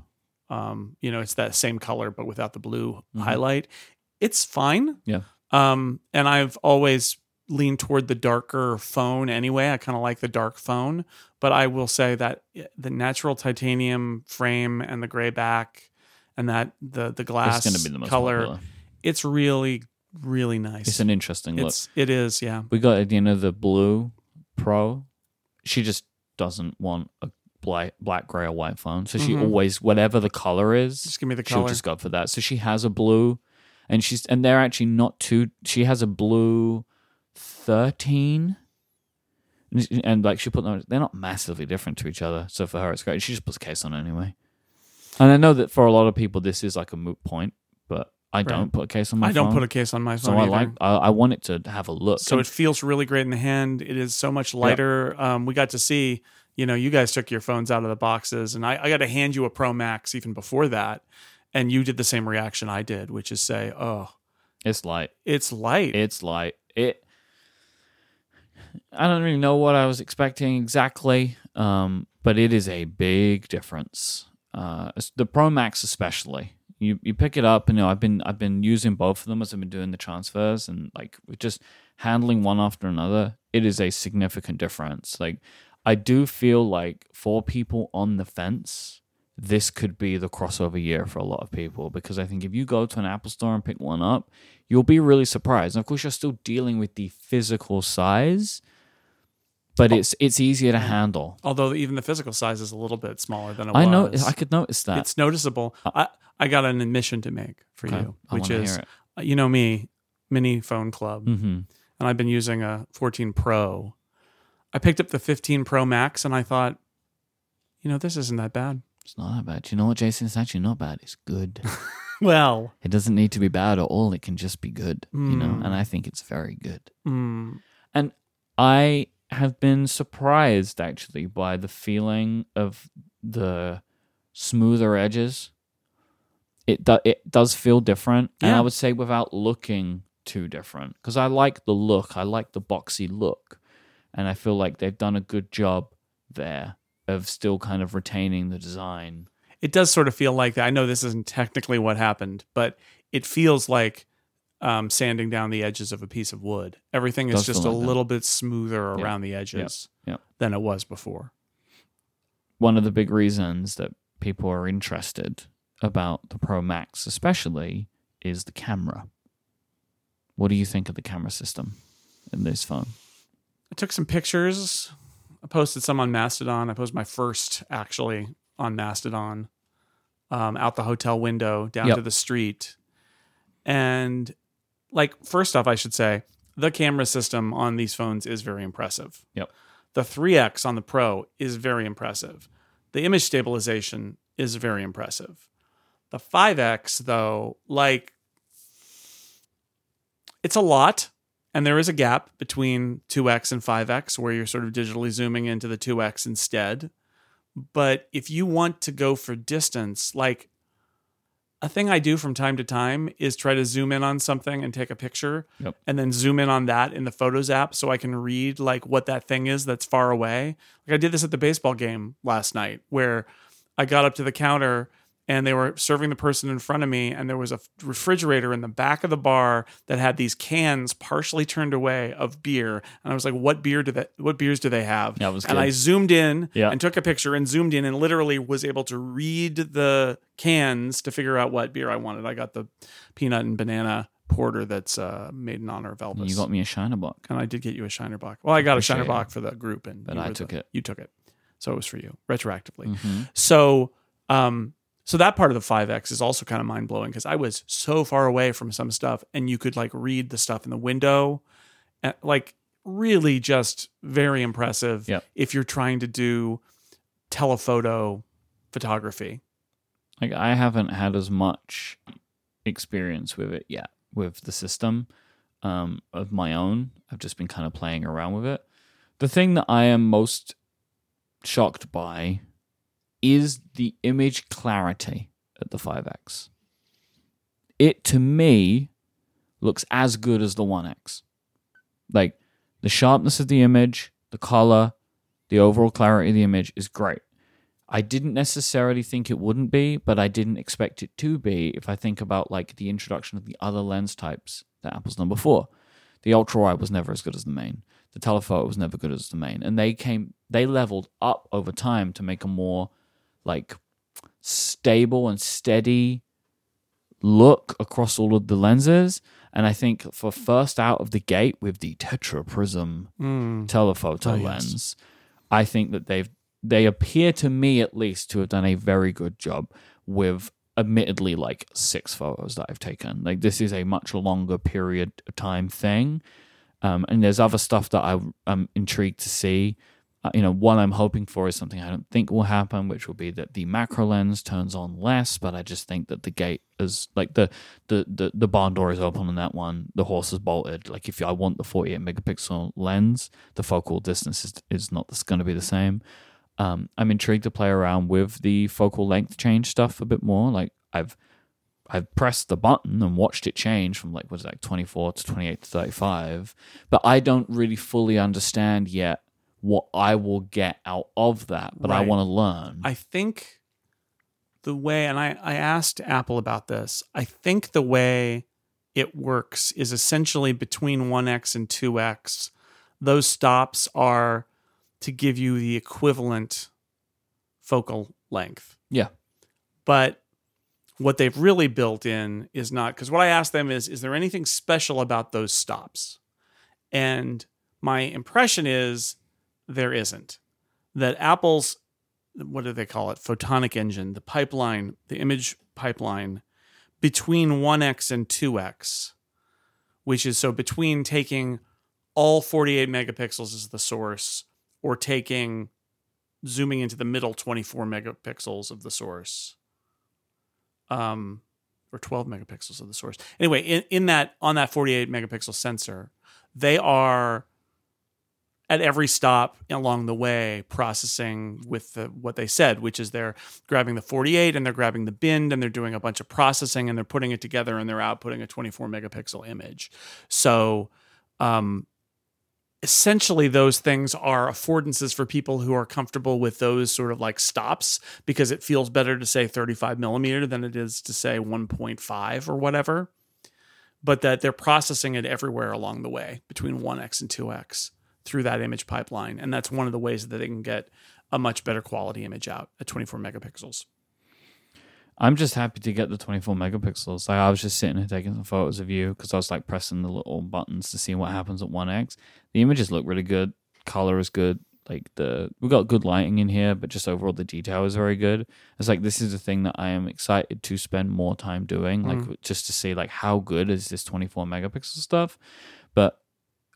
Um, you know, it's that same color but without the blue Mhm. highlight. It's fine. Yeah. Um, and I've always leaned toward the darker phone anyway. I kind of like the dark phone, but I will say that the natural titanium frame and the gray back and that the the glass It's going to be the most color, popular. It's really really nice. It's an interesting look. It's it is, yeah. We got at the end of the blue Pro. She just doesn't want a black, black, gray, or white phone. So she Mhm. always, whatever the color is, Just give me the she'll color. just go for that. So she has a blue, and she's and they're actually not too. She has a blue thirteen, and, and like she put them. They're not massively different to each other. So for her, it's great. She just puts a case on anyway. And I know that for a lot of people, this is like a moot point, I don't put a case on my phone. I don't put a case on my phone. so phone. I like. I, I want it to have a look. so it feels really great in the hand. It is so much lighter. Um, we got to see, you know, you guys took your phones out of the boxes, and I, I got to hand you a Pro Max even before that, and you did the same reaction I did, which is say, "Oh, it's light. it's light." It's like it. I don't really know what I was expecting exactly, um, but it is a big difference. Uh, the Pro Max, especially, you you pick it up, and you know I've been I've been using both of them as I've been doing the transfers, and like just handling one after another. It is a significant difference. Like I do feel like for people on the fence, this could be the crossover year for a lot of people because I think if you go to an Apple store and pick one up, you'll be really surprised. And of course, you're still dealing with the physical size, but it's it's easier to handle. Although even the physical size is a little bit smaller than it I was. know I could notice that. It's noticeable. Uh, I I got an admission to make for Okay, you, I which is, it. you know me, mini phone club. hmm and I've been using a 14 Pro. I picked up the 15 Pro Max and I thought, you know, this isn't that bad. It's not that bad. You know what, Jason? It's actually not bad. It's good. *laughs* Well, it doesn't need to be bad at all. It can just be good. You know, Mm. and I think it's very good. mm, And I have been surprised actually by the feeling of the smoother edges. It do, it does feel different, and I would say without looking too different because I like the look. I like the boxy look, and I feel like they've done a good job there of still kind of retaining the design. it does sort of feel like that. I know this isn't technically what happened, but it feels like um, sanding down the edges of a piece of wood. Everything is just a that. little bit smoother Yeah. around the edges Yeah. than it was before. one of the big reasons that people are interested about the Pro Max, especially, is the camera. What do you think of the camera system in this phone? I took some pictures. I posted some on Mastodon. I posted my first actually on Mastodon, um, out the hotel window down Yep. to the street, and like first off, I should say the camera system on these phones is very impressive. Yep. The 3X on the Pro is very impressive. The image stabilization is very impressive. The 5X, though, like, it's a lot. And there is a gap between 2X and 5X where you're sort of digitally zooming into the 2X instead. But if you want to go for distance, like a thing I do from time to time is try to zoom in on something and take a picture Yep. and then zoom in on that in the Photos app so I can read like what that thing is that's far away. Like I did this at the baseball game last night where I got up to the counter and they were serving the person in front of me and there was a refrigerator in the back of the bar that had these cans partially turned away of beer and I was like what beer do they what beers do they have? That was and. I zoomed in Yeah. and took a picture and zoomed in and literally was able to read the cans to figure out what beer I wanted. I got the peanut and banana porter that's uh, made in honor of Elvis. You got me a Shiner Bock. and I did get you a Shiner Bock. Well, I got a Shiner it. Bock for the group, and But I took the- it. You took it, so it was for you retroactively. Mhm. So, um, so that part of the 5X is also kind of mind blowing because I was so far away from some stuff, and you could like read the stuff in the window, and like really just very impressive. Yep. If you're trying to do telephoto photography, Like I haven't had as much experience with it yet with the system um, of my own. I've just been kind of playing around with it. The thing that I am most shocked by is the image clarity at the 5X. It to me looks as good as the 1X. Like the sharpness of the image, the color, the overall clarity of the image is great. I didn't necessarily think it wouldn't be, but I didn't expect it to be if I think about like the introduction of the other lens types that Apple's done before. The ultra wide was never as good as the main. The telephoto was never good as the main. And they came they leveled up over time to make a more like stable and steady look across all of the lenses. And I think for first out of the gate with the tetraprism telephoto Oh, yes. lens, I think that they've they appear to me at least to have done a very good job with admittedly like six photos that I've taken. Like this is a much longer period of time thing. Um, and there's other stuff that I, I'm intrigued to see. Uh, you know, what I'm hoping for is something I don't think will happen, which will be that the macro lens turns on less. But I just think that the gate is like the the the, the barn door is open on that one. The horse is bolted. Like if I want the 48 megapixel lens, the focal distance is is not going to be the same. Um, I'm intrigued to play around with the focal length change stuff a bit more. Like I've I've pressed the button and watched it change from like it like 24 to 28 to 35, but I don't really fully understand yet what I will get out of that. But I want to learn. I think the way, and I, I asked Apple about this, I think the way it works is essentially between 1x and 2x. Those stops are to give you the equivalent focal length. yeah, But what they've really built in is not because what I asked them is, is there anything special about those stops? And my impression is there isn't. That Apple's, what do they call it? Photonic engine, the pipeline, the image pipeline between 1x and 2x, which is so between taking all 48 megapixels as the source or taking zooming into the middle 24 megapixels of the source um or 12 megapixels of the source anyway in, in that on that 48 megapixel sensor they are at every stop along the way processing with the, what they said which is they're grabbing the 48 and they're grabbing the binned and they're doing a bunch of processing and they're putting it together and they're outputting a 24 megapixel image. So um essentially those things are affordances for people who are comfortable with those sort of like stops because it feels better to say 35 millimeter than it is to say 1.5 or whatever but that they're processing it everywhere along the way between 1x and 2x through that image pipeline and that's one of the ways that they can get a much better quality image out at 24 megapixels I'm just happy to get the 24 megapixels. Like I was just sitting here taking some photos of you because I was like pressing the little buttons to see what happens at 1x. The images look really good. Color is good. Like the we got good lighting in here, but just overall the detail is very good. It's like this is the thing that I am excited to spend more time doing, like mm. just to see like how good is this 24 megapixel stuff. But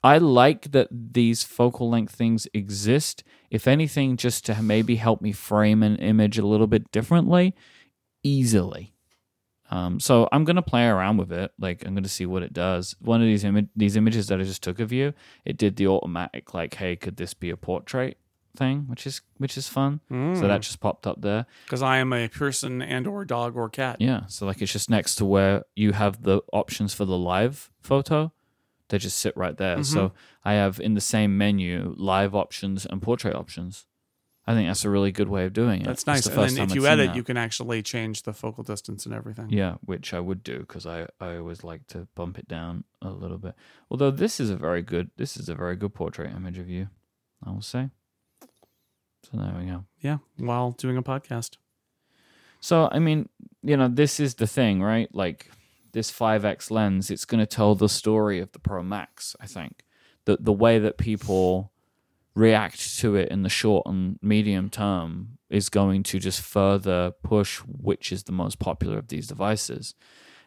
I like that these focal length things exist. If anything, just to maybe help me frame an image a little bit differently, easily. Um, so I'm gonna play around with it. Like I'm gonna see what it does. One of these image these images that I just took of you, it did the automatic like, hey, could this be a portrait thing, which is which is fun. So that just popped up there. Because I am a person and or dog or cat. Yeah. So like it's just next to where you have the options for the live photo. They just sit right there. So mm-hmm. I have in the same menu live options and portrait options. I think that's a really good way of doing it. That's nice. the And first then time if I'd you edit, that. you can actually change the focal distance and everything. Yeah, which I would do because I, I always like to bump it down a little bit. Although this is a very good this is a very good portrait image of you, I will say. So there we go. Yeah, while doing a podcast. So I mean, you know, this is the thing, right? Like this 5x lens, it's going to tell the story of the Pro Max. I think the the way that people react to it in the short and medium term is going to just further push which is the most popular of these devices.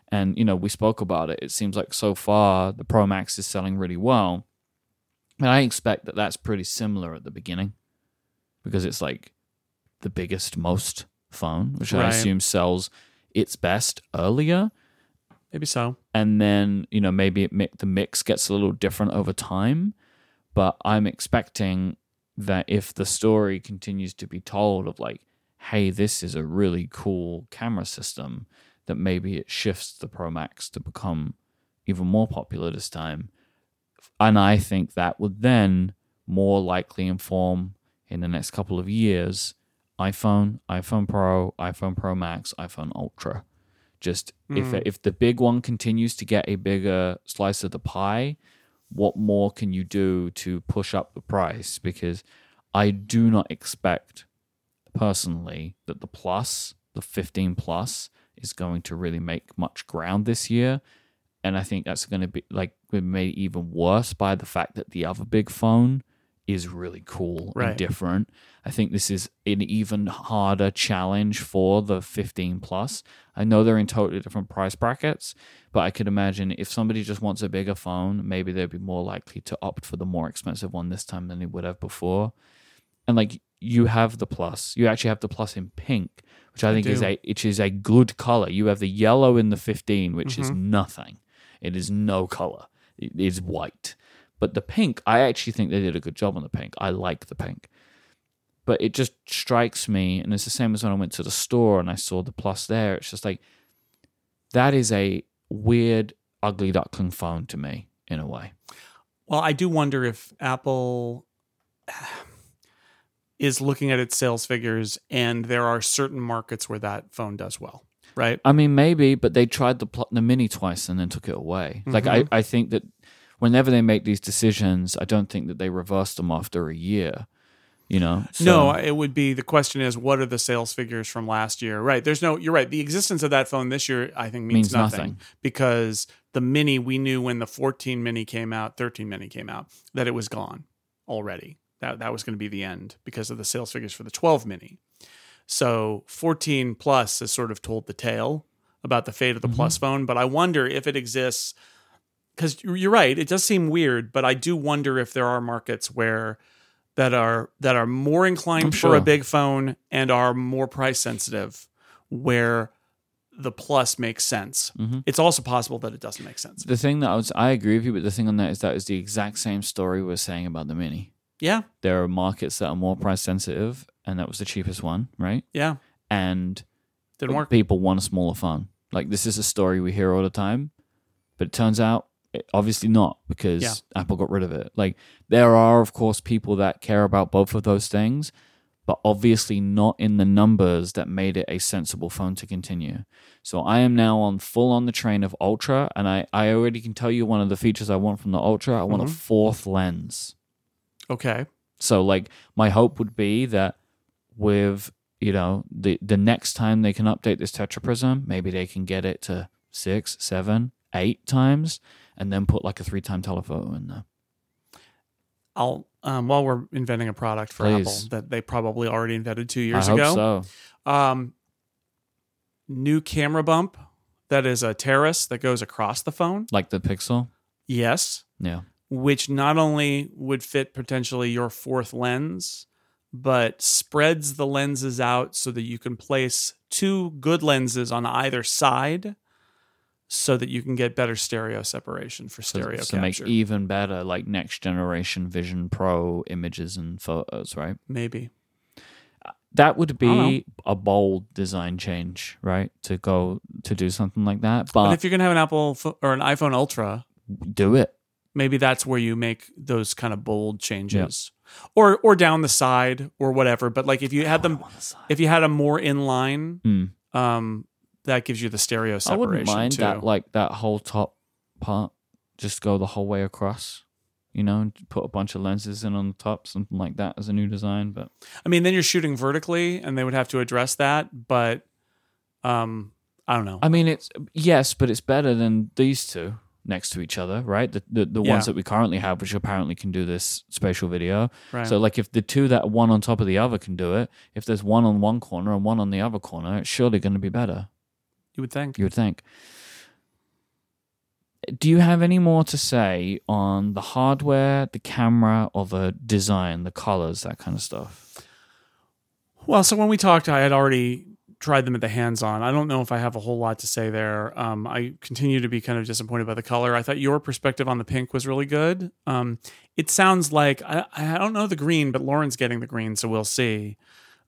And you know, we spoke about it. It seems like so far the Pro Max is selling really well, and I expect that that's pretty similar at the beginning because it's like the biggest, most phone, which I assume sells its best earlier, Maybe so. and then you know maybe the mix gets a little different over time. But I'm expecting that if the story continues to be told of like, hey, this is a really cool camera system, that maybe it shifts the Pro Max to become even more popular this time. And I think that would then more likely inform in the next couple of years iPhone, iPhone Pro, iPhone Pro Max, iPhone Ultra. Just if mm. if the big one continues to get a bigger slice of the pie, what more can you do to push up the price? Because I do not expect personally that the plus, the 15 plus, is going to really make much ground this year. And I think that's going to be like made even worse by the fact that the other big phone is really cool Right. and different. I think this is an even harder challenge for the 15 plus. I know they're in totally different price brackets, but I could imagine if somebody just wants a bigger phone, maybe they'd be more likely to opt for the more expensive one this time than they would have before. And like you have the plus, you actually have the plus in pink, which I, I think is a which is a good color. You have the yellow in the 15, which is Mm-hmm. nothing. It is no color. It is white. But the pink, I actually think they did a good job on the pink. I like the pink. But it just strikes me, and it's the same as when I went to the store and I saw the plus there. It's just like that is a weird, ugly duckling phone to me in a way. Well, I do wonder if Apple *sighs* is looking at its sales figures and there are certain markets where that phone does well, right? I mean, maybe, but they tried the the mini twice and then took it away. Like I, mm-hmm. I think that whenever they make these decisions, I don't think that they reverse them after a year. You know, So- no, it would be the question is what are the sales figures from last year? Right. There's no you're right. The existence of that phone this year I think means, Means nothing, nothing. because the mini we knew when the 14 mini came out, 13 mini came out that it was gone already. That that was going to be the end because of the sales figures for the 12 mini. So 14 plus has sort of told the tale about the fate of the mm-hmm. plus phone, but I wonder if it exists because you're right. It does seem weird, but I do wonder if there are markets where that are that are more inclined I'm for a big phone and are more price sensitive, where the plus makes sense. Mm-hmm. It's also possible that it doesn't make sense. the thing that I was, I agree with you, but the thing on that is that is the exact same story we we're saying about the mini. Yeah, There are markets that are more price sensitive, and that was the cheapest one, right? yeah, And didn't work. people want a smaller phone. Like this is a story we hear all the time, but it turns out obviously not because Yeah. Apple got rid of it. Like there are of course people that care about both of those things, but obviously not in the numbers that made it a sensible phone to continue. So I am now on full on the train of Ultra, and I I already can tell you one of the features I want from the Ultra. I want a Mhm. fourth lens. Okay, So like my hope would be that with you know, the the next time they can update this tetraprism, maybe they can get it to six, seven, eight times, and then put like a three time telephoto in there. I'll um, while we're inventing a product for Please. Apple that they probably already invented two years I ago. so. Um, new camera bump that is a terrace that goes across the phone. Like the Pixel. Yes, Yeah. which not only would fit potentially your fourth lens, but spreads the lenses out so that you can place two good lenses on either side so that you can get better stereo separation for stereo so make capture. even better like next generation Vision Pro images and photos, right? Maybe. That would be a bold design change, right? To go to do something like that. But But, if you're going to have an Apple or an iPhone Ultra, do it. maybe that's where you make those kind of bold changes. Or or down the side or whatever, but like if you had them the if you had a more in line, Hmm. um that gives you the stereo separation. I wouldn't mind too. that like that whole top part just go the whole way across. You know, and put a bunch of lenses in on the top, something like that as a new design. But I mean, then you're shooting vertically and they would have to address that, but um I don't know. I mean, it's yes, but it's better than these two next to each other, right? The the, the Yeah. ones that we currently have, which apparently can do this spatial video. right. So, like, if the two that one on top of the other can do it, if there's one on one corner and one on the other corner, it's surely going to be better. You would think. You would think. Do you have any more to say on the hardware, the camera, or the design, the colors, that kind of stuff? Well, so when we talked, I had already tried them at the hands on. I don't know if I have a whole lot to say there. Um, I continue to be kind of disappointed by the color. I thought your perspective on the pink was really good. Um, it sounds like, I, I don't know the green, but Lauren's getting the green, so we'll see.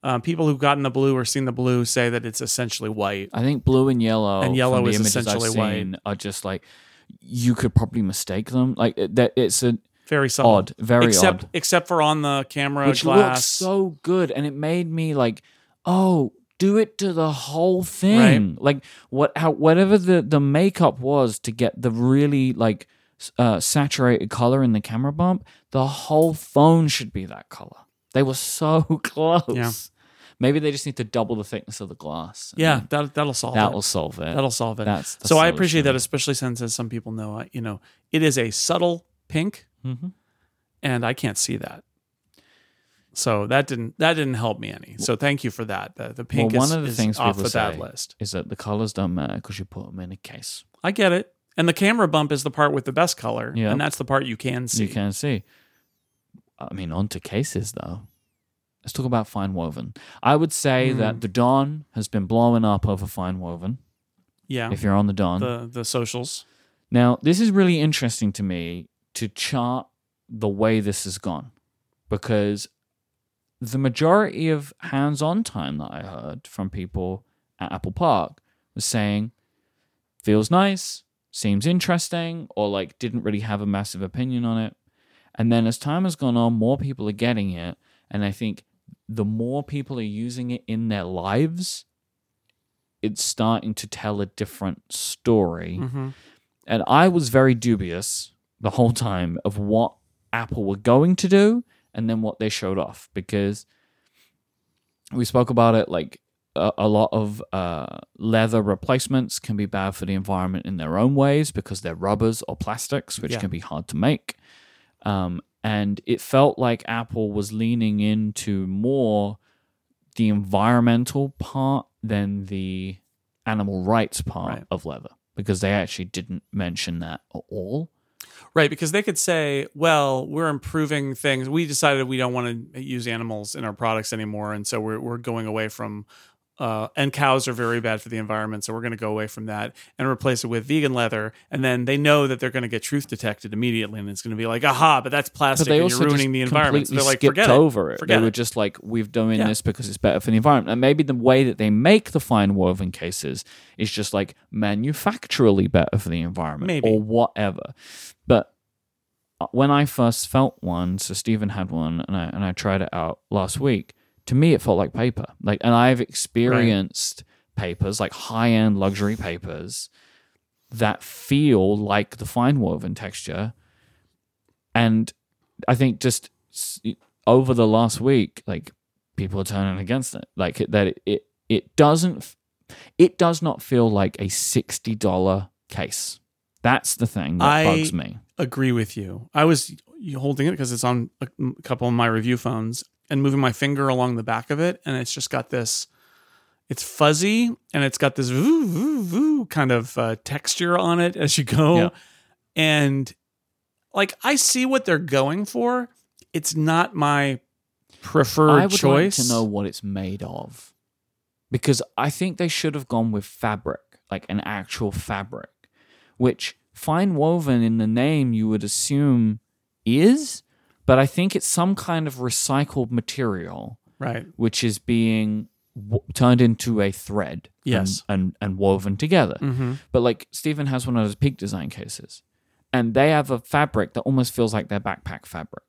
Uh, people who've gotten the blue or seen the blue say that it's essentially white. I think blue and yellow And yellow is essentially white. are just like you could probably mistake them. Like that, it's a Very subtle. odd, very except odd, except for on the camera which glass. looks so good, and it made me like, oh, do it to the whole thing. Like what, how, whatever the the makeup was to get the really like uh, saturated color in the camera bump, the whole phone should be that color. They were so *laughs* close. Yeah. Maybe they just need to double the thickness of the glass. yeah, that that'll solve it. That'll solve it. That'll solve it. That's the so I appreciate that, especially since, as some people know, you know, it is a subtle pink, Mhm. and I can't see that. So that didn't that didn't help me any. So thank you for that. The, the pink well, is, one of the is things off the bad list. is that the colors don't matter because you put them in a case. I get it. And the camera bump is the part with the best color, Yeah. and that's the part you can see. You can see. I mean, onto cases though. Let's talk about FineWoven. I would say Hmm. that the Dawn has been blowing up over FineWoven. Yeah, If you're on the Dawn, the the socials. now this is really interesting to me to chart the way this has gone, because the majority of hands-on time that I heard from people at Apple Park was saying feels nice, seems interesting, or like didn't really have a massive opinion on it. And then as time has gone on, more people are getting it. And I think the more people are using it in their lives, it's starting to tell a different story. hmm And I was very dubious the whole time of what Apple were going to do and then what they showed off because we spoke about it like a, a lot of uh, leather replacements can be bad for the environment in their own ways because they're rubbers or plastics, which Yeah. can be hard to make. Um, and it felt like Apple was leaning into more the environmental part than the animal rights part Right. of leather because they actually didn't mention that at all. Right, because they could say, "Well, we're improving things. We decided we don't want to use animals in our products anymore, and so we're we're going away from." Uh, and cows are very bad for the environment, so we're going to go away from that and replace it with vegan leather. And then they know that they're going to get truth detected immediately, and it's going to be like, "Aha!" But that's But plastic, they and you're ruining the environment. So they're like, "Forget over it. Forget they were it." just like, we've done Yeah. this because it's better for the environment." And maybe the way that they make the FineWoven cases is just like manufacturally better for the environment, Maybe. or whatever. But uh, when I first felt one, so Stephen had one, and I and I tried it out last week. To me, it felt like paper. Like, and I've experienced papers, like high end luxury papers, that feel like the FineWoven texture. And I think just over the last week, like people are turning against it. Like that it, it it doesn't it does not feel like a sixty dollar case. That's the thing that I- bugs me. agree with you. I was holding it because it's on a couple of my review phones and moving my finger along the back of it, and it's just got this. It's fuzzy and it's got this voo voo voo kind of uh, texture on it as you go, Yeah. and like I see what they're going for. It's not my preferred I would choice. like to know what it's made of, because I think they should have gone with fabric, like an actual fabric, which FineWoven in the name you would assume is, but I think it's some kind of recycled material right. which is being w- turned into a thread and- Yes. and, and woven together. Mm-hmm. But like Stephen has one of those peak design cases, and they have a fabric that almost feels like their backpack fabric,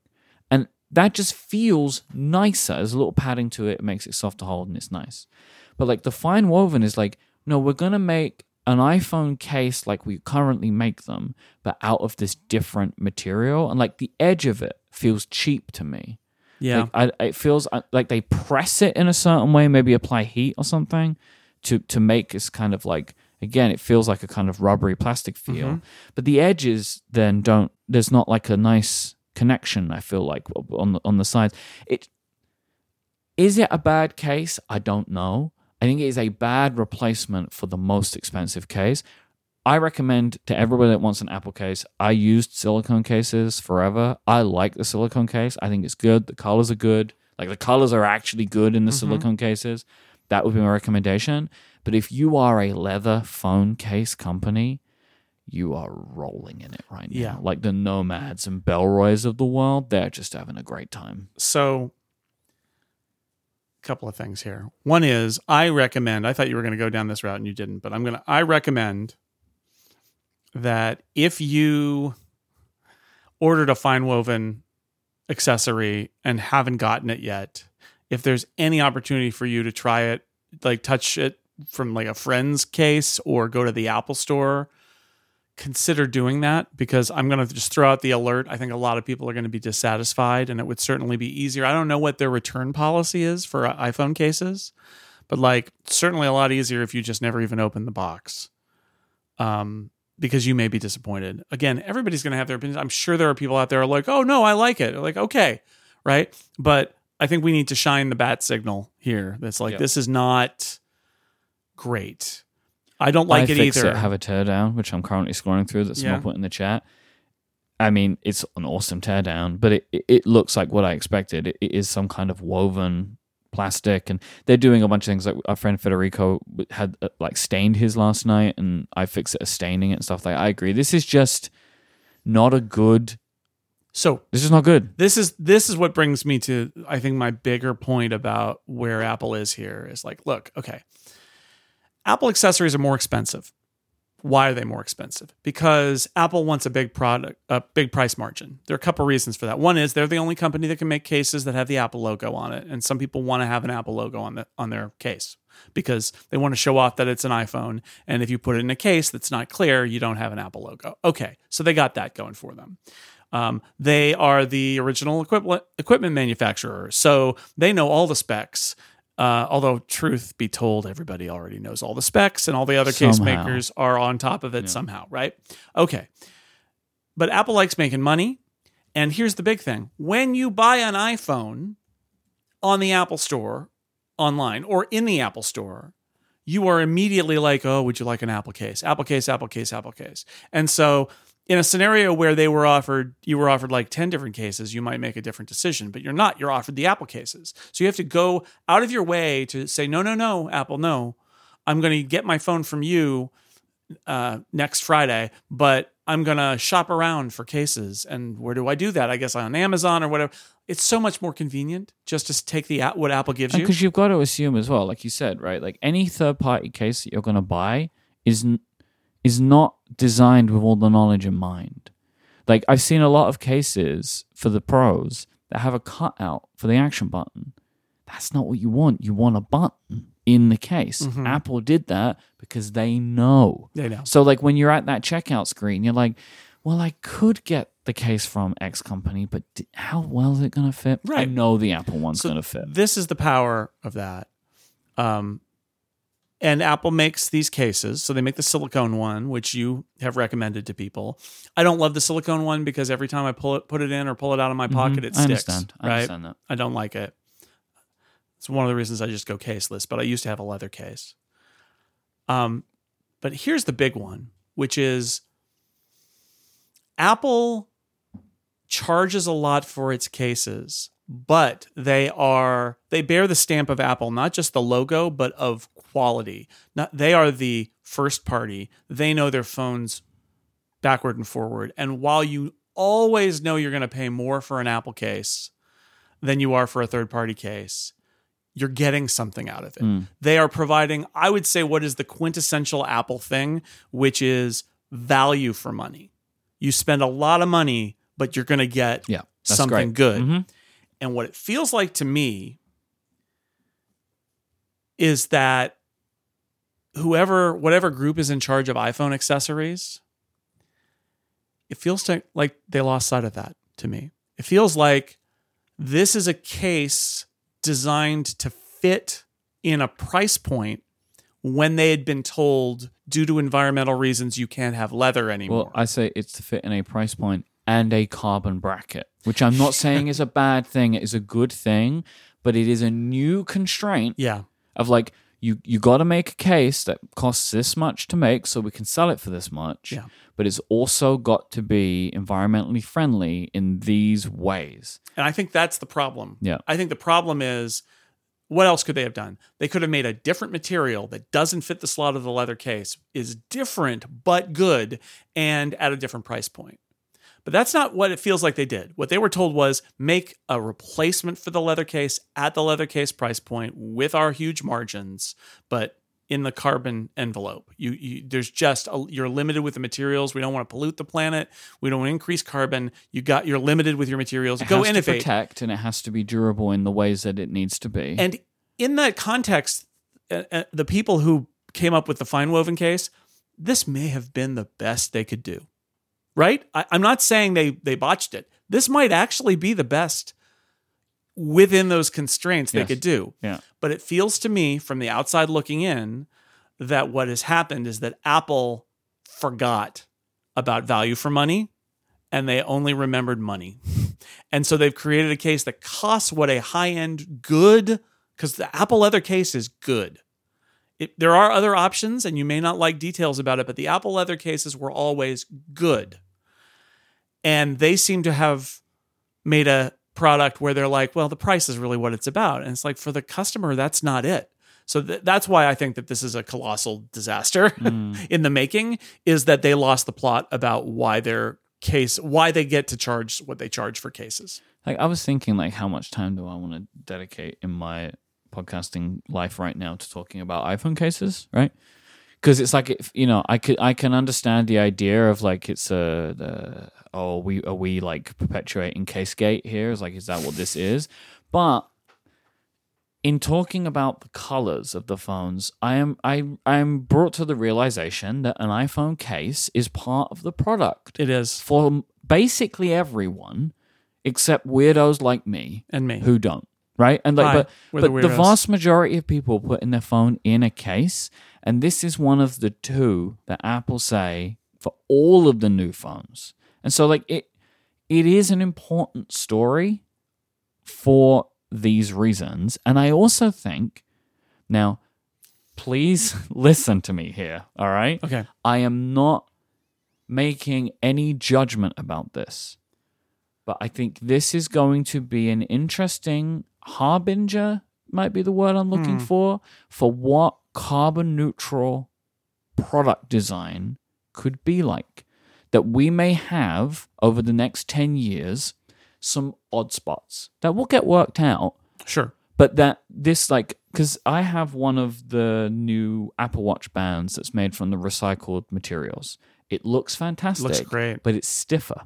and that just feels nicer. There's a little padding to it, it makes it soft to hold, and it's nice. But like the FineWoven is like, no, we're gonna make an iPhone case like we currently make them, but out of this different material, and like the edge of it feels cheap to me. Yeah. Like, I, it feels uh, like they press it in a certain way, maybe apply heat or something to to make this kind of like again, it feels like a kind of rubbery plastic feel. Mhm. But the edges then don't. There's not like a nice connection. I feel like on the on the sides. It is it a bad case? I don't know. I think it is a bad replacement for the most expensive case. I recommend to everybody that wants an Apple case. I used silicone cases forever. I like the silicone case. I think it's good. The colors are good. Like the colors are actually good in the Mhm. silicone cases. That would be my recommendation. But if you are a leather phone case company, you are rolling in it right now. Yeah. Like the Nomads and Bellroys of the world, they're just having a great time. So, couple of things here. One is I recommend. I thought you were going to go down this route and you didn't, but I'm gonna. I recommend that if you ordered a FineWoven accessory and haven't gotten it yet, if there's any opportunity for you to try it, like touch it from like a friend's case or go to the Apple store, consider doing that because I'm going to just throw out the alert. I think a lot of people are going to be dissatisfied and it would certainly be easier. I don't know what their return policy is for uh, iPhone cases, but like certainly a lot easier if you just never even open the box. Um, because you may be disappointed. Again, everybody's going to have their opinions. I'm sure there are people out there are like, "Oh no, I like it." Like, okay, right? But I think we need to shine the bat signal here. That's like Yeah. this is not great. I don't like I it fix either. It, have a teardown, which I'm currently scrolling through. That someone Yeah. put in the chat. I mean, it's an awesome teardown, but it, it, looks like what I expected. It, it is some kind of woven plastic, and they're doing a bunch of things. Like our friend Federico had uh, like stained his last night, and iFixit as staining it and stuff. Like I agree, this is just not a good. so This is not good. this is this is what brings me to I think my bigger point about where Apple is here is like, look, okay. Apple accessories are more expensive. Why are they more expensive? Because Apple wants a big product, a big price margin. There are a couple reasons for that. One is they're the only company that can make cases that have the Apple logo on it, and some people want to have an Apple logo on the on their case because they want to show off that it's an iPhone. And if you put it in a case that's not clear, you don't have an Apple logo. Okay, so they got that going for them. Um, they are the original equipment equipment manufacturer, so they know all the specs. Uh, although, truth be told, everybody already knows all the specs, and all the other case makers are on top of it Yeah. somehow, right? Okay. But Apple likes making money. And here's the big thing when you buy an iPhone on the Apple Store online or in the Apple Store, you are immediately like, oh, would you like an Apple case? Apple case, Apple case, Apple case. And so, in a scenario where they were offered, you were offered like 10 different cases, you might make a different decision, but you're not. You're offered the Apple cases. So you have to go out of your way to say, no, no, no, Apple, no. I'm going to get my phone from you uh, next Friday, but I'm going to shop around for cases. And where do I do that? I guess on Amazon or whatever. It's so much more convenient just to take the what Apple gives you. Because you've got to assume as well, like you said, right? Like any third party case that you're going to buy is is not designed with all the knowledge in mind. Like I've seen a lot of cases for the pros that have a cutout for the action button. That's not what you want. You want a button in the case. Mhm. Apple did that because they know. They know. So like when you're at that checkout screen, you're like, well, I could get the case from X company, but d- how well is it going to fit? I know the Apple one's So going to fit. This is the power of that. Um, and Apple makes these cases. So they make the silicone one, which you have recommended to people. I don't love the silicone one because every time I pull it, put it in or pull it out of my pocket, it Mm-hmm. I sticks. understand. I right? understand that. I don't like it. It's one of the reasons I just go caseless, but I used to have a leather case. Um, but here's the big one, which is Apple charges a lot for its cases, but they are they bear the stamp of Apple, not just the logo, but of quality. Not they are the first party. They know their phones backward and forward. And while you always know you're going to pay more for an Apple case than you are for a third party case, you're getting something out of it. Mm. They are providing, I would say, what is the quintessential Apple thing, which is value for money. You spend a lot of money, but you're going to get Yeah, something great. good. Mhm. And what it feels like to me is that whoever, whatever group is in charge of iPhone accessories, it feels to, like they lost sight of that to me. It feels like this is a case designed to fit in a price point when they had been told, due to environmental reasons, you can't have leather anymore. Well, I say it's to fit in a price point and a carbon bracket, which I'm not saying is a bad thing. It is a good thing, but it is a new constraint *laughs* yeah. of like you you got to make a case that costs this much to make so we can sell it for this much. Yeah. But it's also got to be environmentally friendly in these ways. And I think that's the problem. Yeah. I think the problem is what else could they have done? They could have made a different material that doesn't fit the slot of the leather case, is different but good, and at a different price point. But that's not what it feels like they did. What they were told was make a replacement for the leather case at the leather case price point with our huge margins, but in the carbon envelope. You, you there's just a, you're limited with the materials. We don't want to pollute the planet. We don't want to increase carbon. You got you're limited with your materials. It Go has to innovate. protect and it has to be durable in the ways that it needs to be. And in that context, uh, uh, the people who came up with the FineWoven case, this may have been the best they could do. Right? I, I'm not saying they they botched it. This might actually be the best within those constraints they Yes. could do. yeah. But it feels to me from the outside looking in that what has happened is that Apple forgot about value for money and they only remembered money. *laughs* And so they've created a case that costs what a high end good, because the Apple leather case is good. It, there are other options, and you may not like details about it, but the Apple leather cases were always good. And they seem to have made a product where they're like, well, the price is really what it's about. And it's like, for the customer, that's not it. So th- that's why I think that this is a colossal disaster *laughs* mm. in the making, is that they lost the plot about why their case, why they get to charge what they charge for cases. Like I was thinking, like how much time do I want to dedicate in my podcasting life right now to talking about iPhone cases, right? Because it's like if you know, I could I can understand the idea of like it's a the oh we are we like perpetuating casegate here? Is like is that what this is? But in talking about the colors of the phones, I am I I'm brought to the realization that an iPhone case is part of the product It is. for basically everyone except weirdos like me And me. who don't right? And like Hi, but but the the, vast majority of people putting their phone in a case and this is one of the two that apple say for all of the new phones. And so like it it is an important story for these reasons. And i also think now please *laughs* listen to me here all right? Okay. I am not making any judgment about this, but I think this is going to be an interesting harbinger, might be the word I'm looking Hmm. for, for what carbon neutral product design could be like. That we may have over the next 10 years some odd spots that will get worked out Sure. but that this like because i have one of the new apple watch bands that's made from the recycled materials it looks fantastic Looks great. but it's stiffer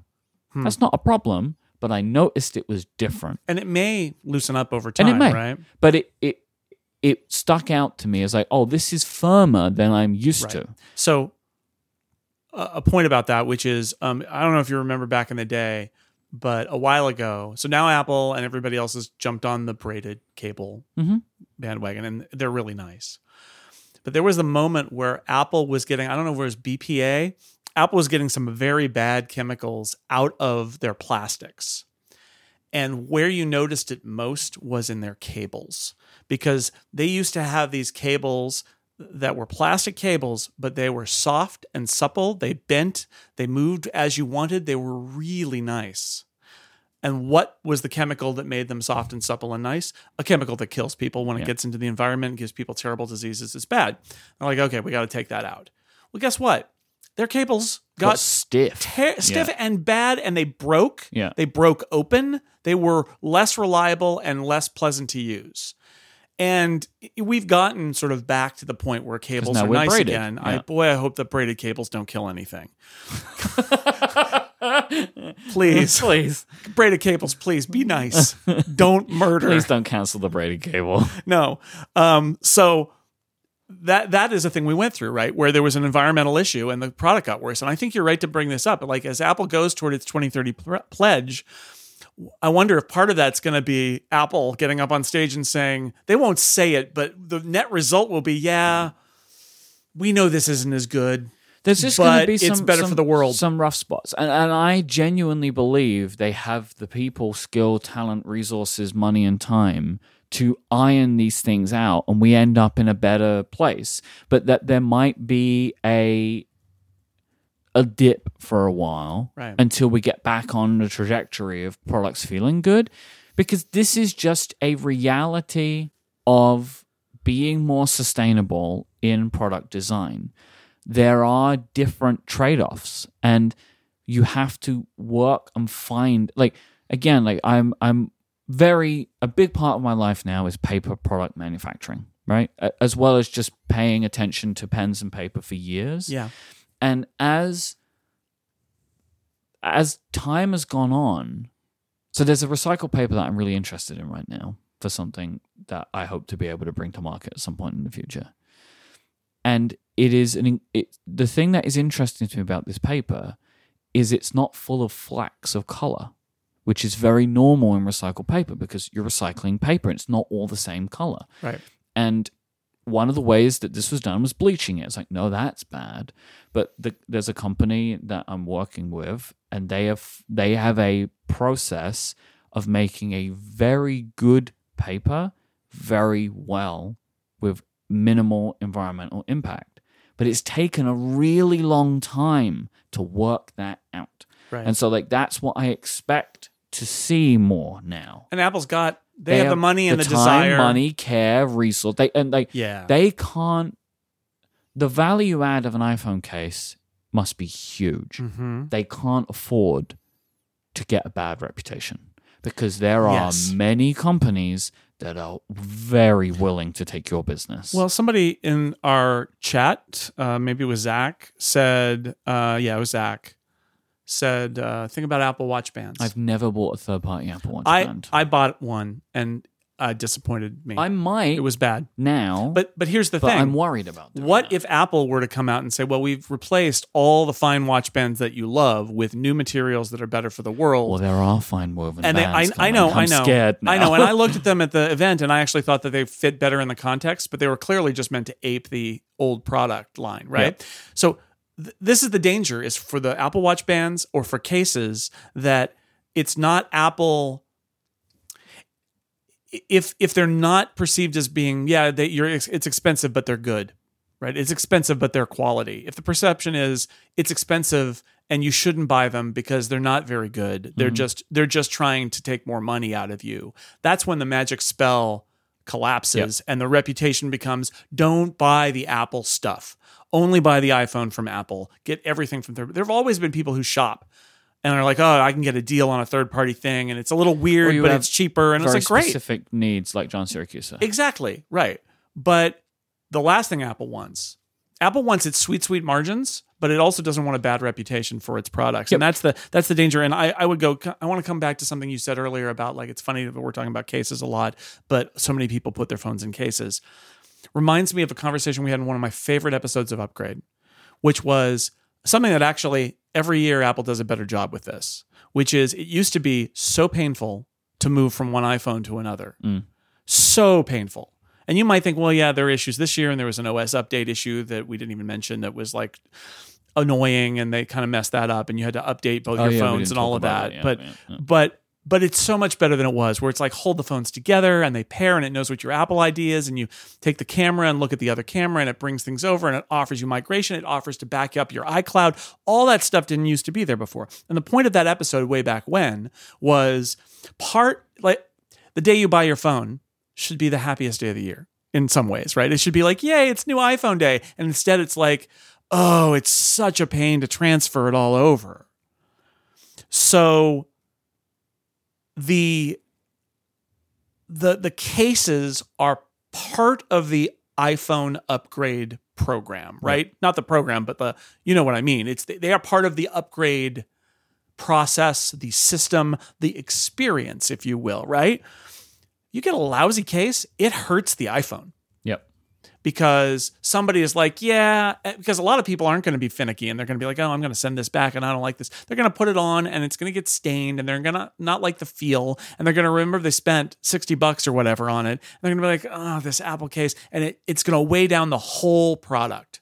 Hmm. that's not a problem but i noticed it was different And it may loosen up over time, and it may right? but it it it stuck out to me as like oh this is firmer than i'm used Right. to So a a point about that, which is um, I don't know if you remember back in the day, but a while ago. So now Apple and everybody else has jumped on the braided cable Mhm. bandwagon, and they're really nice. But there was a moment where Apple was getting I don't know if it was BPA. Apple was getting some very bad chemicals out of their plastics. And where you noticed it most was in their cables because they used to have these cables that were plastic cables, but they were soft and supple. They bent, they moved as you wanted. They were really nice. And what was the chemical that made them soft and supple and nice? A chemical that kills people when it Yeah. gets into the environment and gives people terrible diseases. It's bad. They're like, okay, we got to take that out. Well, guess what? Their cables Got got stiff. ter- stiff and bad and they broke. Yeah. They broke open. They were less reliable and less pleasant to use. And we've gotten sort of back to the point where cables are nice braided. again. I boy, I hope the braided cables don't kill anything. *laughs* Please. please, braided cables, please be nice. don't *laughs* murder. please don't cancel the braided cable. No. Um, so that that is a thing we went through, right? Where there was an environmental issue and the product got worse. And I think you're right to bring this up. Like as Apple goes toward its 2030 pl- pledge, I wonder if part of that's going to be Apple getting up on stage and saying they won't say it, but the net result will be, yeah, we know this isn't as good. There's just going to be some, it's better some- for the world. Some rough spots, and and I genuinely believe they have the people, skill, talent, resources, money, and time to iron these things out, and we end up in a better place. But that there might be a a dip for a while Right. until we get back on the trajectory of products feeling good, because this is just a reality of being more sustainable in product design there are different trade-offs and you have to work and find like again like i'm i'm very a big part of my life now is paper product manufacturing right? As well as just paying attention to pens and paper for years. Yeah. and as as time has gone on so there's a recycled paper that i'm really interested in right now for something that i hope to be able to bring to market at some point in the future. And it is an it, the thing that is interesting to me about this paper is it's not full of flecks of color which is very normal in recycled paper because you're recycling paper and it's not all the same color Right. and one of the ways that this was done was bleaching it. It's like, no, that's bad. But the, there's a company that I'm working with, and they have they have a process of making a very good paper very well with minimal environmental impact. But it's taken a really long time to work that out. Right. And so like that's what I expect to see more now. And Apple's got they, have, the money and the, time, desire. money, care, resource. They and they Yeah. they can't. The value add of an iPhone case must be huge. mm-hmm. They can't afford to get a bad reputation because there are Yes. many companies that are very willing to take your business. Well, somebody in our chat, uh, maybe it was Zac, said, uh, yeah, it was Zac, said, uh, think about Apple Watch bands. I've never bought a third party Apple Watch I, band. I bought one and uh, disappointed me. I might it was bad. now, But but here's the but thing. I'm worried about what that. if Apple were to come out and say, well, we've replaced all the fine watch bands that you love with new materials that are better for the world? Well, there are FineWoven and they, bands I, I know, I'm I know, Scared I know. And I *laughs* looked at them at the event, and I actually thought that they fit better in the context, but they were clearly just meant to ape the old product line, right? So th- this is the danger: is for the Apple Watch bands or for cases that it's not Apple. If if they're not perceived as being yeah, they, you're it's expensive, but they're good, right? It's expensive, but they're quality. If the perception is it's expensive and you shouldn't buy them because they're not very good, they're mm-hmm. just they're just trying to take more money out of you. That's when the magic spell collapses and the reputation becomes don't buy the Apple stuff. Only buy the iPhone from Apple. Get everything from there. There have always been people who shop and are like, "Oh, I can get a deal on a third-party thing and it's a little weird, but it's cheaper." And it's like, "Great." specific needs like John Siracusa. Exactly. Right. But the last thing Apple wants, Apple wants its sweet, sweet margins, but it also doesn't want a bad reputation for its products. And that's the that's the danger. And I, I would go I want to come back to something you said earlier about like it's funny that we're talking about cases a lot, but so many people put their phones in cases. Reminds me of a conversation we had in one of my favorite episodes of Upgrade, which was something that actually every year Apple does a better job with this, which is it used to be so painful to move from one iPhone to another. Mm. So painful. And you might think, well, yeah, there are issues this year, and there was an OS update issue that we didn't even mention that was like annoying, and they kind of messed that up, and you had to update both Oh, your yeah, phones and all of about that. Yeah, but yeah. but but it's so much better than it was where it's like hold the phones together and they pair and it knows what your apple id is and you take the camera and look at the other camera and it brings things over and it offers you migration. It offers to back up your icloud. All that stuff didn't used to be there before. And the point of that episode way back when was part like the day you buy your phone should be the happiest day of the year in some ways right? It should be like yay it's new iphone day. And instead it's like oh it's such a pain to transfer it all over. So the the the cases are part of the iPhone upgrade program, right? Not the program, but the you know what I mean. It's they are part of the upgrade process, the system, the experience, if you will, right? You get a lousy case, it hurts the iPhone. Because somebody is like, yeah, eh, because a lot of people aren't going to be finicky and they're going to be like, oh, I'm going to send this back and I don't like this. They're going to put it on and it's going to get stained and they're going to not like the feel and they're going to remember they spent 60 bucks or whatever on it. And they're going to be like, oh, this Apple case. And it, it's going to weigh down the whole product,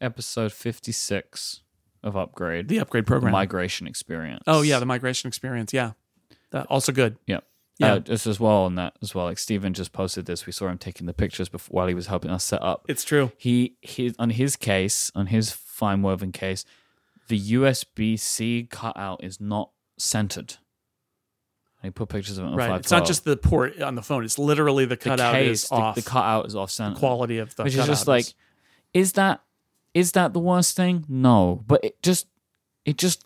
Episode 56 of Upgrade. the upgrade the program. migration experience. oh, yeah, the migration experience. Yeah. That, also good. Yeah. Yeah. Uh, just as well on that as well. Like Stephen just posted this. We saw him taking the pictures before while he was helping us set up. It's true. He he on his case, on his FineWoven case, the USB C cutout is not centered. And he put pictures of it on Right. 512. It's not just the port on the phone, it's literally the the cutout case, is the, off. the cutout is off center. quality of the which is just like, is that is that the worst thing? No, but it just it just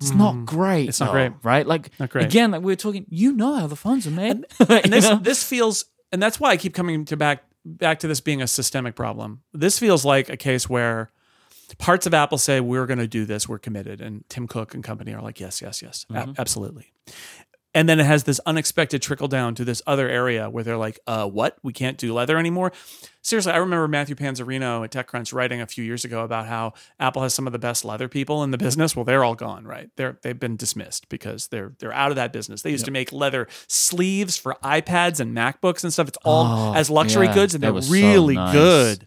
it's not great. Mm. It's not though, great. right? Like Not great. again, like we were talking. You know how the phones are made, and this *laughs* this feels and that's why I keep coming to back back to this being a systemic problem. This feels like a case where parts of Apple say we're going to do this, we're committed, and Tim Cook and company are like yes, yes, yes, Mm-hmm. absolutely. And then it has this unexpected trickle down to this other area where they're like, uh, what? We can't do leather anymore. Seriously, I remember Matthew Panzarino at TechCrunch writing a few years ago about how Apple has some of the best leather people in the business. Well, they're all gone, right? They're they've been dismissed because they're they're out of that business. They used to make leather sleeves for iPads and MacBooks and stuff. It's all Oh, as luxury yeah, goods and they're was so really nice. good.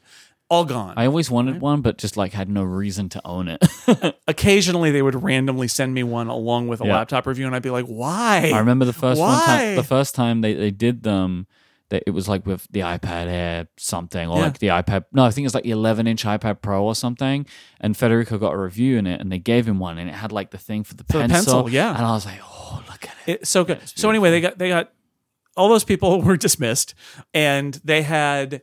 All gone. I always wanted one, but just like had no reason to own it. *laughs* Occasionally, they would randomly send me one along with a Yeah. laptop review, and I'd be like, "Why?" I remember the first one Why? time. The first time they, they did them, that it was like with the iPad Air something, or Yeah. like the iPad. No, I think it's like the 11 inch iPad Pro or something. And Federico got a review in it, and they gave him one, and it had like the thing for the pencil. pencil, yeah. And I was like, oh, look at it. It's so good. so anyway, they got they got all those people *laughs* were dismissed, and they had,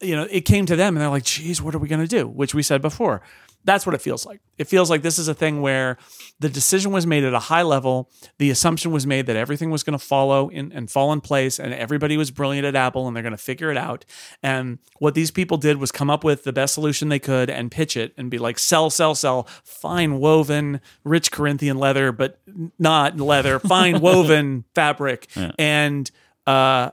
you know, it came to them, and they're like, "Geez, what are we going to do?" Which we said before. That's what it feels like. It feels like this is a thing where the decision was made at a high level. The assumption was made that everything was going to follow in, and fall in place, and everybody was brilliant at Apple, and they're going to figure it out. And what these people did was come up with the best solution they could and pitch it and be like, sell, sell, sell, FineWoven, rich Corinthian leather, but not leather, fine *laughs* woven fabric, and uh,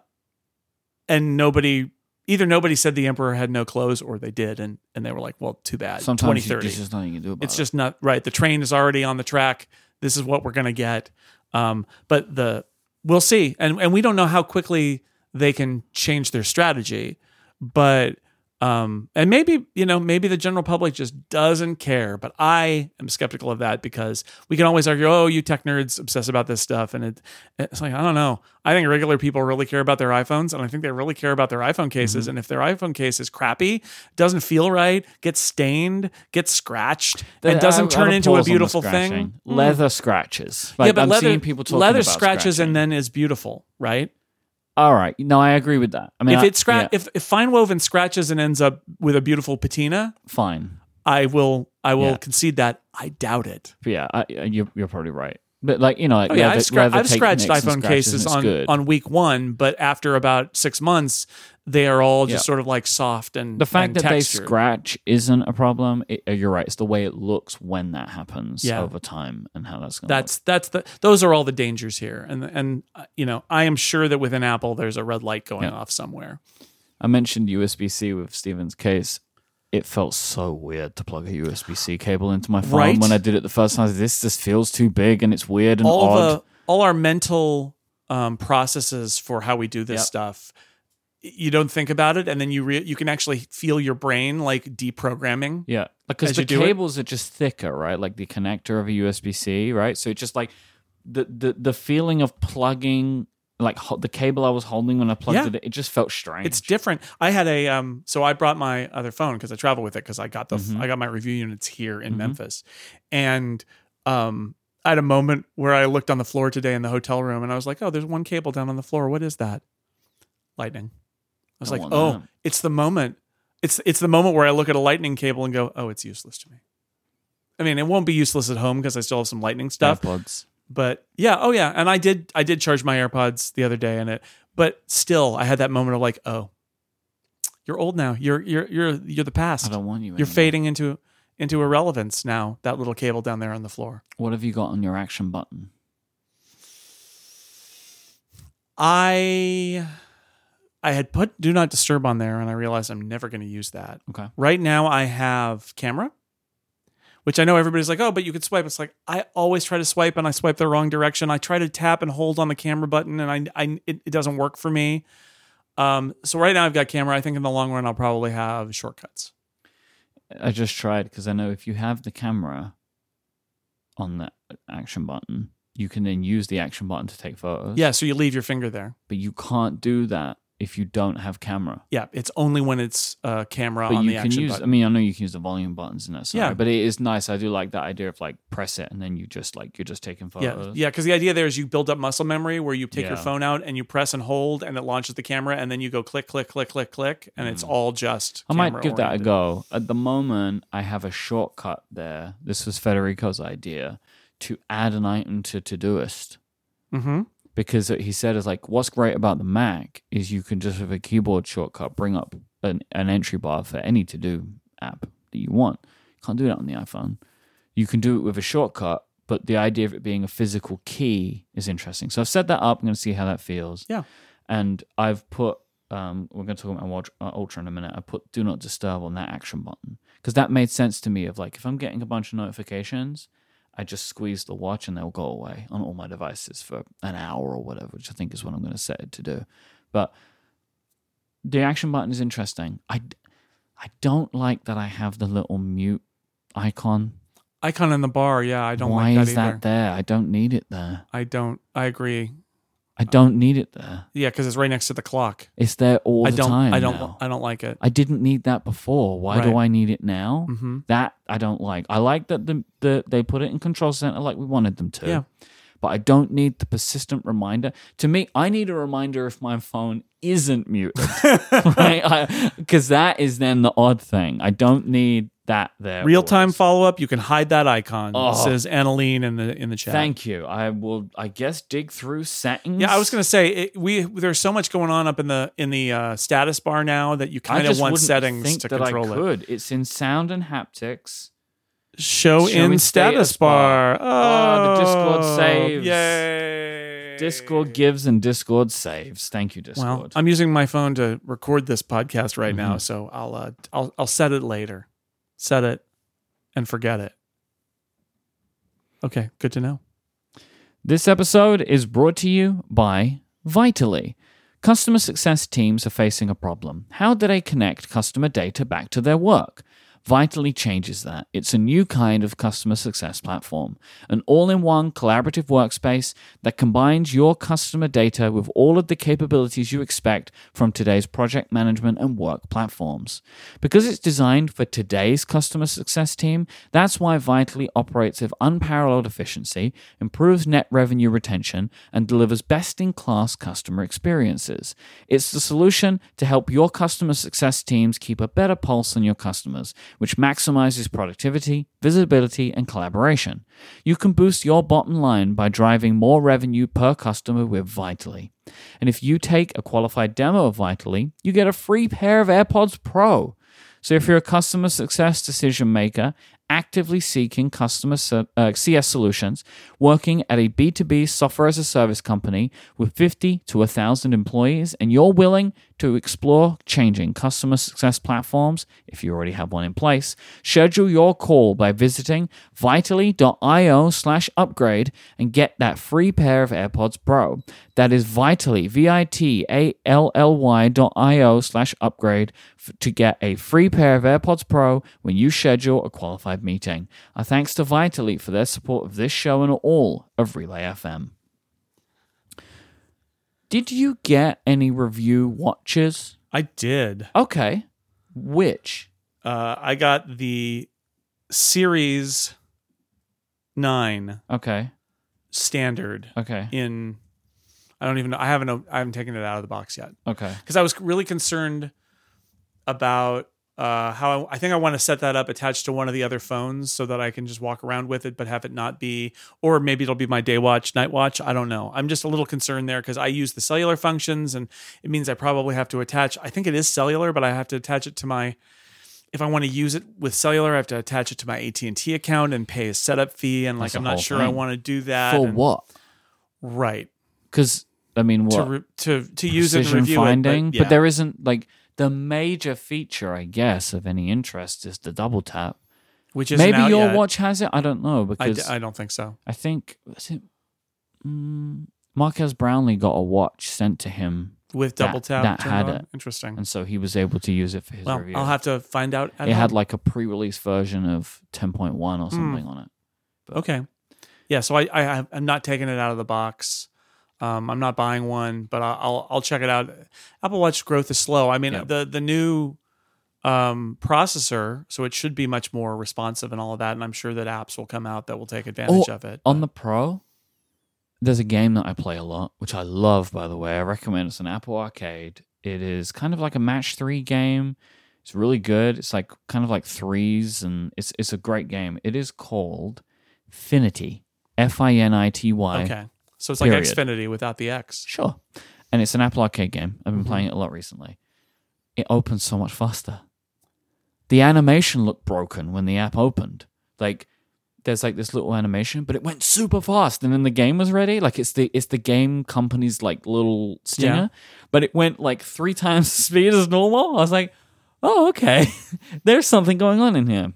and nobody. Either nobody said the emperor had no clothes, or they did, and and they were like, "Well, too bad." Sometimes you, 2030 there's just nothing you can do about it's it. just not right. The train is already on the track. This is what we're gonna get. Um, but the we'll see, and and we don't know how quickly they can change their strategy. But um, and maybe you know maybe the general public just doesn't care. But I am skeptical of that because we can always argue, oh, you tech nerds obsess about this stuff, and it it's like I don't know. I think regular people really care about their iPhones, and I think they really care about their iPhone cases. Mm-hmm. And if their iPhone case is crappy, doesn't feel right, gets stained, gets scratched, and doesn't I- turn I'd into a the beautiful thing. Mm. Leather scratches. Like, yeah, but I'm leather, seeing people talking leather scratches and then is beautiful, right? All right. No, I agree with that. I mean, if I- it scratch, yeah, if, if FineWoven scratches and ends up with a beautiful patina, fine. I will I will Yeah. concede that. I doubt it. But yeah, I, you're, you're probably right. But like you know, like Oh, yeah, leather- I've, scra- I've scratched iPhone cases on good. on week one, but after about six months, they are all just Yeah. sort of like soft and the fact and that textured. they scratch isn't a problem. It, uh, you're right. It's the way it looks when that happens Yeah. over time and how that's going. That's that's the those are all the dangers here, and and uh, you know I am sure that within Apple there's a red light going Yeah. off somewhere. I mentioned USB C with Stephen's case. It felt so weird to plug a USB C cable into my phone Right? when I did it the first time. This just feels too big and it's weird and all odd. the all our mental um, processes for how we do this Yep. stuff, you don't think about it and then you re- you can actually feel your brain like deprogramming Yeah, because the do it. cables are just thicker, right? Like the connector of a USB C, right? So it's just like the the the feeling of plugging, like ho- the cable I was holding when I plugged Yeah. it, it just felt strange. it's different i had a um so i brought my other phone because i travel with it because i got the Mhm. i got my review units here in Mhm. memphis and um i had a moment where i looked on the floor today in the hotel room and i was like oh there's one cable down on the floor what is that lightning i was Don't like want oh that. it's the moment it's it's the moment where i look at a lightning cable and go oh it's useless to me i mean it won't be useless at home because i still have some lightning stuff AirPods. But yeah oh yeah and i did i did charge my airpods the other day and it but still i had that moment of like oh you're old now you're you're you're you're the past. I don't want you. you're anymore. fading into into irrelevance now that little cable down there on the floor What have you got on your action button? i i had put do not disturb on there and i realized i'm never going to use that Okay. right now i have camera which i know everybody's like oh but you could swipe. It's like i always try to swipe and i swipe the wrong direction. I try to tap and hold on the camera button and i, I it, it doesn't work for me. Um, so right now i've got camera. I think in the long run i'll probably have shortcuts. I just tried because I know if you have the camera on the action button, you can then use the action button to take photos. yeah so you leave your finger there. But you can't do that if you don't have camera. yeah it's only when it's uh, camera But on you the can action use. button I mean, I know you can use the volume buttons and that. Side, Yeah. but it is nice. I do like that idea of like press it and then you just like you're just taking photos. yeah, yeah. because the idea there is you build up muscle memory where you take your phone out and you press and hold, and it launches the camera, and then you go click, click, click, click, click, and it's all just. Mm. I might give that a go. At the moment, I have a shortcut there. This was Federico's idea to add an item to Todoist Mm-hmm. Because he said is like what's great about the Mac is you can just with a keyboard shortcut bring up an, an entry bar for any to do app that you want. You can't do that on the iPhone. You can do it with a shortcut, but the idea of it being a physical key is interesting. So I've set that up. I'm going to see how that feels. Yeah. And I've put um, we're going to talk about Watch, uh, Ultra in a minute. I put Do Not Disturb on that action button because that made sense to me. Of like, if I'm getting a bunch of notifications, I just squeeze the watch and they'll go away on all my devices for an hour or whatever, which I think is what I'm going to set it to do. But the action button is interesting. I, I don't like that I have the little mute icon. Icon in the bar, yeah, I don't Why like that is either. that there? I don't need it there. I don't. I agree. I don't need it there. Yeah, because it's right next to the clock. It's there all I the don't. time. I don't. now. I don't like it. I didn't need that before. Why do Right. I need it now? Mm-hmm. That I don't like. I like that the, the they put it in control center like we wanted them to. Yeah. But I don't need the persistent reminder. To me, I need a reminder if my phone isn't muted, *laughs* right? Because that is then the odd thing. I don't need that there. Real time follow up. You can hide that icon. Oh. Says Annaline in the in the chat. Thank you. I will. I guess dig through settings. Yeah, I was gonna say it, we there's so much going on up in the in the uh, status bar now that you kind of want settings to that control I it. It's in sound and haptics. Show, Show in in status, status bar. bar. Oh, the Discord Oh, saves. Yay! Discord gives and Discord saves. Thank you, Discord. Well, I'm using my phone to record this podcast right Mm-hmm. now, so I'll uh, I'll I'll set it later. Set it and forget it. Okay, good to know. This episode is brought to you by Vitally. Customer success teams are facing a problem. How do they connect customer data back to their work? Vitally changes that. It's a new kind of customer success platform, an all in one collaborative workspace that combines your customer data with all of the capabilities you expect from today's project management and work platforms. Because it's designed for today's customer success team, that's why Vitally operates with unparalleled efficiency, improves net revenue retention, and delivers best in class customer experiences. It's the solution to help your customer success teams keep a better pulse on your customers, which maximizes productivity, visibility, and collaboration. You can boost your bottom line by driving more revenue per customer with Vitally. And if you take a qualified demo of Vitally, you get a free pair of AirPods Pro. So if you're a customer success decision maker actively seeking customer uh, CS solutions, working at a B2B software as a service company with 50 to 1,000 employees, and you're willing to explore changing customer success platforms, if you already have one in place, schedule your call by visiting vitally.io slash upgrade and get that free pair of AirPods Pro. That is vitally, V-I-T-A-L-L-Y dot I-O slash upgrade to get a free pair of AirPods Pro when you schedule a qualified meeting. Our thanks to Vitally for their support of this show and all of Relay FM. Did you get any review watches? I did. Okay. Which? Uh, I got the Series 9 Okay. standard Okay. in I don't even know I haven't I haven't taken it out of the box yet. Okay. because I was really concerned about uh, how I, I think I want to set that up attached to one of the other phones so that I can just walk around with it, but have it not be, or maybe it'll be my day watch, night watch. I don't know. I'm just a little concerned there because I use the cellular functions, and it means I probably have to attach. I think it is cellular, but I have to attach it to my. If I want to use it with cellular, I have to attach it to my AT and T account and pay a setup fee, and like That's I'm not sure I want to do that. For and- what? Right. Because I mean, To what re- to to use it and review finding? it, but, But there isn't like the major feature, I guess, of any interest is the double tap. which isn't Maybe your yet. watch has it. I don't know because I don't think so. I think was it mm, Marques Brownlee got a watch sent to him, with That- double tap. that had on? it. Interesting. and so he was able to use it for his Well, review. I'll have to find out. At it had like a pre-release version of 10.1 Hmm. or something on it. okay, yeah. So I, I I'm not taking it out of the box. Um, I'm not buying one, but I'll I'll, check it out. Apple Watch growth is slow. I mean, Yep. the the new um, processor, so it should be much more responsive and all of that. And I'm sure that apps will come out that will take advantage Oh, of it. On the Pro, there's a game that I play a lot, which I love, by the way. I recommend it's an Apple Arcade. It is kind of like a match three game. It's really good. It's like kind of like threes, and it's it's a great game. It is called Finity, F I N I T Y. okay, so it's like Period. Xfinity without the X. Sure. And it's an Apple Arcade game. I've been Mhm. playing it a lot recently. It opens so much faster. The animation looked broken when the app opened. Like there's like this little animation, but it went super fast and then the game was ready. Like it's the it's the game company's like little stinger. Yeah. But it went like three times *laughs* the speed as normal. I was like, oh, okay. *laughs* There's something going on in here.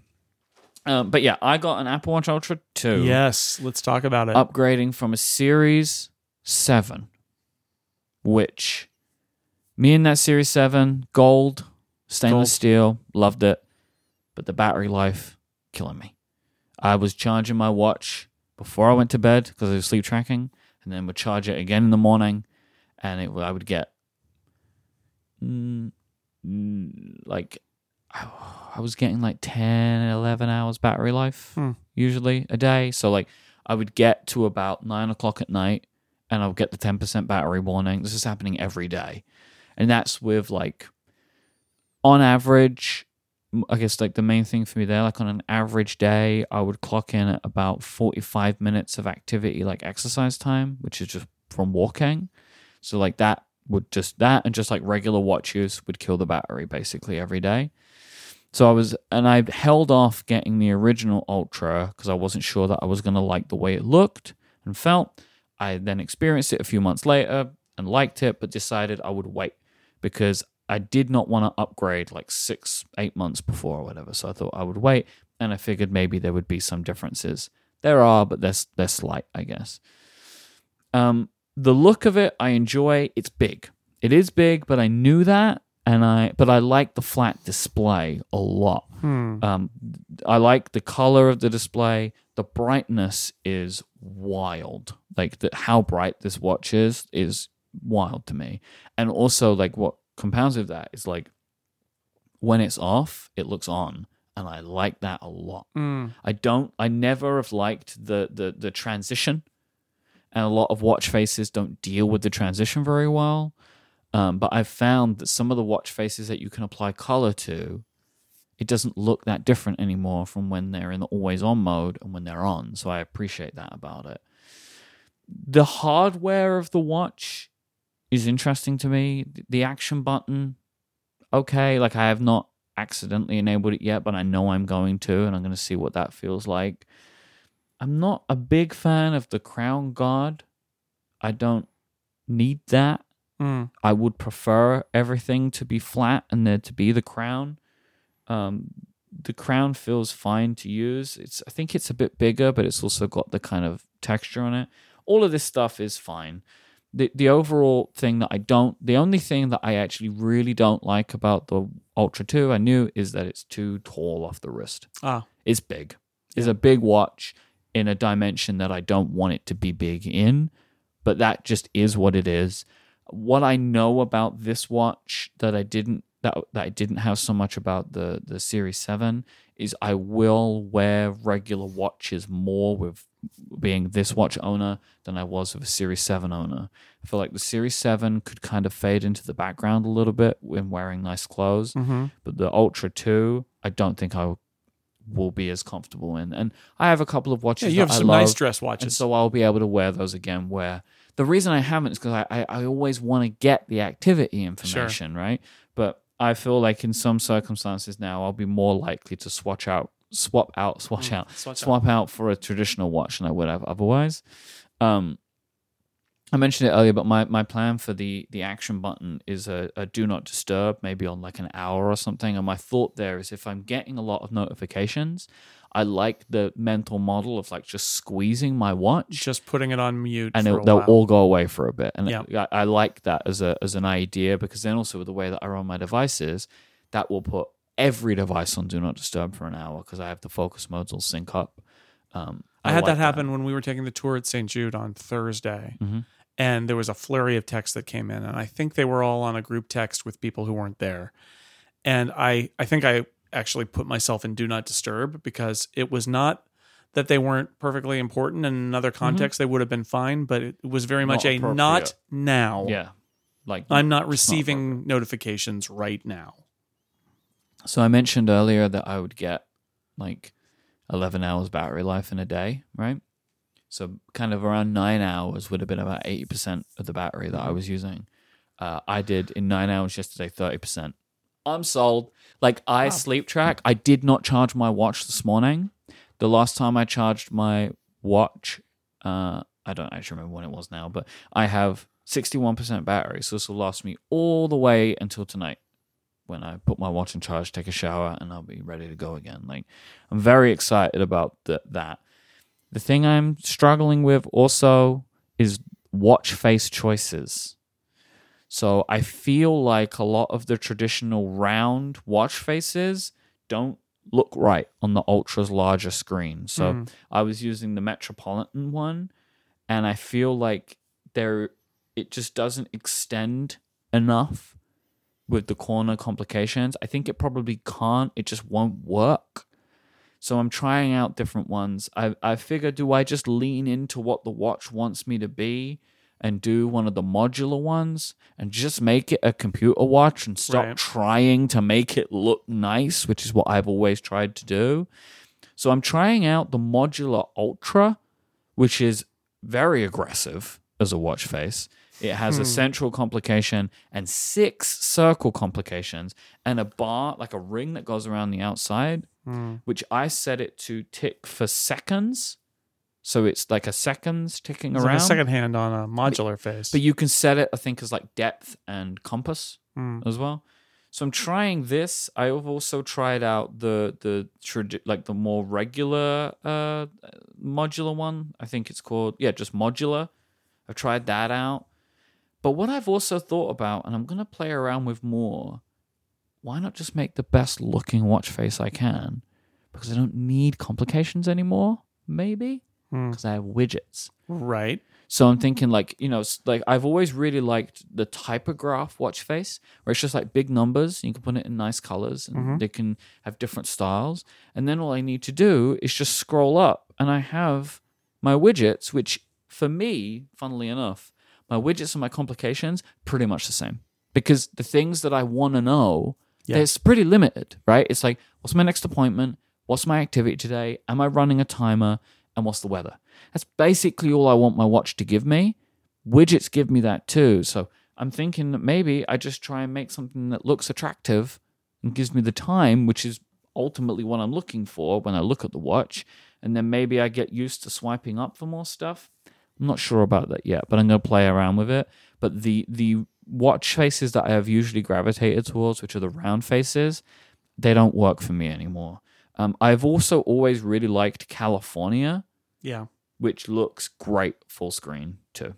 Um, but yeah, I got an Apple Watch Ultra 2 Yes, let's talk about it. upgrading from a Series 7, which me and that Series 7, gold, stainless Gold. steel, loved it, but the battery life, killing me. I was charging my watch before I went to bed because I was sleep tracking, and then would charge it again in the morning, and it I would get mm, mm, like *sighs* I was getting like 10, 11 hours battery life Hmm. usually a day. So like I would get to about nine o'clock at night and I'll get the 10% battery warning. This is happening every day. And that's with like, on average, I guess like the main thing for me there, like on an average day, I would clock in at about 45 minutes of activity, like exercise time, which is just from walking. So like that would just, that and just like regular watch use would kill the battery basically every day. So I was, and I held off getting the original Ultra because I wasn't sure that I was going to like the way it looked and felt. I then experienced it a few months later and liked it, but decided I would wait because I did not want to upgrade like six, eight months before or whatever. So I thought I would wait, and I figured maybe there would be some differences. There are, but they're they're slight, I guess. Um, the look of it, I enjoy. It's big. It is big, but I knew that, and I but I like the flat display a lot. Hmm. Um, I like the color of the display. The brightness is wild. Like the, how bright this watch is is wild to me. And also, like what compounds with that is like when it's off, it looks on, and I like that a lot. Hmm. I don't. I never have liked the the the transition, and a lot of watch faces don't deal with the transition very well. Um, but I've found that some of the watch faces that you can apply color to, it doesn't look that different anymore from when they're in the always on mode and when they're on. So I appreciate that about it. The hardware of the watch is interesting to me. The action button, okay, like I have not accidentally enabled it yet, but I know I'm going to, and I'm going to see what that feels like. I'm not a big fan of the crown guard. I don't need that. Mm. I would prefer everything to be flat and there to be the crown. Um, the crown feels fine to use. It's I think it's a bit bigger, but it's also got the kind of texture on it. All of this stuff is fine. The the overall thing that I don't the only thing that I actually really don't like about the Ultra 2 I knew is that it's too tall off the wrist. Ah, It's big. It's a big watch in a dimension that I don't want it to be big in, but that just is what it is. What I know about this watch that I didn't that, that I didn't have so much about the the Series 7 is I will wear regular watches more with being this watch owner than I was with a Series 7 owner. I feel like the Series 7 could kind of fade into the background a little bit when wearing nice clothes, mm-hmm. but the Ultra 2, I don't think I will be as comfortable in. And I have a couple of yeah, watches you have some nice dress and watches. so I'll be able to wear those again. Where the reason I haven't is because I, I, I always want to get the activity information, right? But I feel like in some circumstances now I'll be more likely to swatch out, swap out, swatch Mm, out, swatch out. swap out for a traditional watch than I would have otherwise. Um, I mentioned it earlier, but my, my plan for the the action button is a, a do not disturb, maybe on like an hour or something. And my thought there is if I'm getting a lot of notifications, I like the mental model of like just squeezing my watch just putting it on mute and it, they'll while. all go away for a bit. And Yeah. I, I like that as a as an idea because then also with the way that I run my devices, that will put every device on do not disturb for an hour because I have the focus modes all sync up. Um, I had like that happen when we were taking the tour at St. Jude on Thursday, Mhm. and there was a flurry of texts that came in, and I think they were all on a group text with people who weren't there. And I, I think I actually put myself in do not disturb because it was not that they weren't perfectly important. In another context, they would have been fine, but it was very much Mm-hmm. Not a not now. Yeah, like I'm not receiving notifications right now. So I mentioned earlier that I would get like 11 hours battery life in a day, right? So kind of around nine hours would have been about 80% of the battery that I was using. Uh, I did in nine hours yesterday, 30%. I'm sold. Like I Wow. sleep track. I did not charge my watch this morning. The last time I charged my watch, uh, I don't actually remember when it was now, but I have 61% battery. So this will last me all the way until tonight when I put my watch in charge, take a shower, and I'll be ready to go again. Like I'm very excited about th- that. The thing I'm struggling with also is watch face choices. So I feel like a lot of the traditional round watch faces don't look right on the ultra's larger screen. So Mm. I was using the Metropolitan one, and I feel like there it just doesn't extend enough with the corner complications. I think it probably can't. It just won't work. So I'm trying out different ones. I I figure do I just lean into what the watch wants me to be and do one of the modular ones and just make it a computer watch and stop Right. trying to make it look nice, which is what I've always tried to do. So I'm trying out the modular ultra, which is very aggressive as a watch face. It has a Hmm. central complication and six circle complications and a bar, like a ring that goes around the outside, Mm. which I set it to tick for seconds. So it's like a seconds ticking It's around. like a second hand on a modular face. But you can set it, I think, as like depth and compass Mm. as well. So I'm trying this. I've also tried out the the tradi- like the more regular uh modular one. I think it's called yeah, just modular. I've tried that out. But what I've also thought about, and I'm gonna play around with more, why not just make the best looking watch face I can? Because I don't need complications anymore, maybe? Mm. Because I have widgets. Right. So I'm thinking like, you know, like I've always really liked the typograph watch face where it's just like big numbers. You can put it in nice colors and Mhm. they can have different styles. And then all I need to do is just scroll up and I have my widgets, which for me, funnily enough, my widgets and my complications pretty much the same because the things that I want to know, Yeah. it's pretty limited, right? It's like, what's my next appointment? What's my activity today? Am I running a timer? And what's the weather? That's basically all I want my watch to give me. Widgets give me that too. So I'm thinking that maybe I just try and make something that looks attractive and gives me the time, which is ultimately what I'm looking for when I look at the watch. And then maybe I get used to swiping up for more stuff. I'm not sure about that yet, but I'm going to play around with it. But the the watch faces that I have usually gravitated towards, which are the round faces, they don't work for me anymore. Um, I've also always really liked California, Yeah. which looks great full screen too.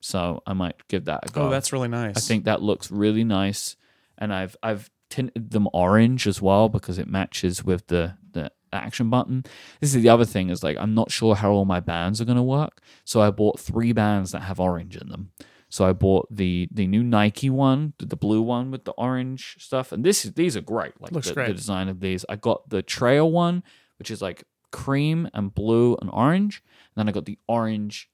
So I might give that a go. Oh, that's really nice. I think that looks really nice, and I've I've tinted them orange as well because it matches with the the action button. This is the other thing is like I'm not sure how all my bands are going to work, so I bought three bands that have orange in them. So I bought the the new Nike one, the the blue one with the orange stuff, and this is these are great. Like Looks the, great. the design of these. I got the trail one, which is like cream and blue and orange, and then I got the orange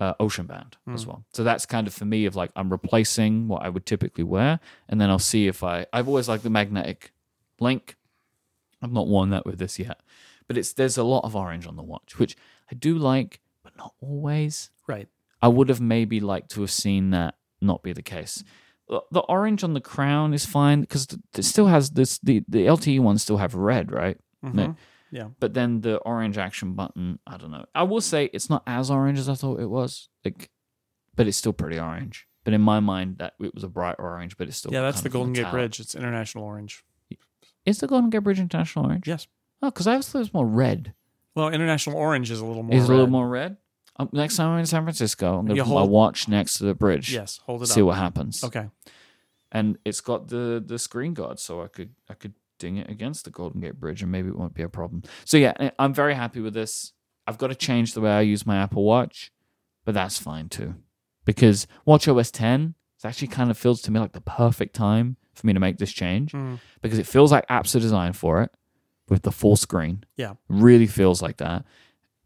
uh, ocean band as Hmm. well. So that's kind of for me of like I'm replacing what I would typically wear, and then I'll see if I. I've always liked the magnetic link. I've not worn that with this yet, but it's there's a lot of orange on the watch, which I do like, but not always. right. I would have maybe liked to have seen that not be the case. The orange on the crown is fine because it still has this. The the LTE ones still have red, right? Mhm. Yeah. But then the orange action button, I don't know. I will say it's not as orange as I thought it was. Like, but it's still pretty orange. But in my mind, that it was a bright orange, but it's still Yeah, that's the Golden Gate. Bridge. It's international orange. Is the Golden Gate Bridge international orange? Yes. Oh, because I thought it was more red. Well, international orange is a little more. Is it a little more red? Um, next time I'm in San Francisco, I'm gonna You put my hold- watch next to the bridge. Yes, hold it up. See up. what happens. Okay. and it's got the the screen guard, so I could I could ding it against the Golden Gate Bridge, and maybe it won't be a problem. So yeah, I- I'm very happy with this. I've got to change the way I use my Apple Watch, but that's fine too, because WatchOS 10 it actually kind of feels to me like the perfect time for me to make this change Mm. because it feels like apps are designed for it with the full screen. Yeah. really feels like that.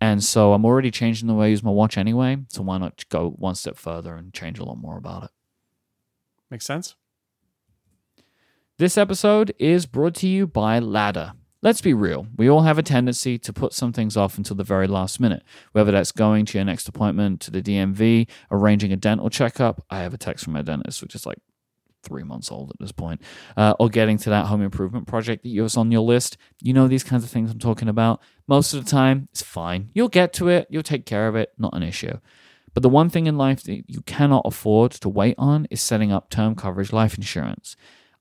And so I'm already changing the way I use my watch anyway. So why not go one step further and change a lot more about it? Makes sense. This episode is brought to you by Ladder. Let's be real, we all have a tendency to put some things off until the very last minute, whether that's going to your next appointment to the DMV, arranging a dental checkup. I have a text from my dentist, which is like three months old at this point, uh, or getting to that home improvement project that was on your list. You know these kinds of things I'm talking about. Most of the time, it's fine. You'll get to it, you'll take care of it, not an issue. But the one thing in life that you cannot afford to wait on is setting up term coverage life insurance.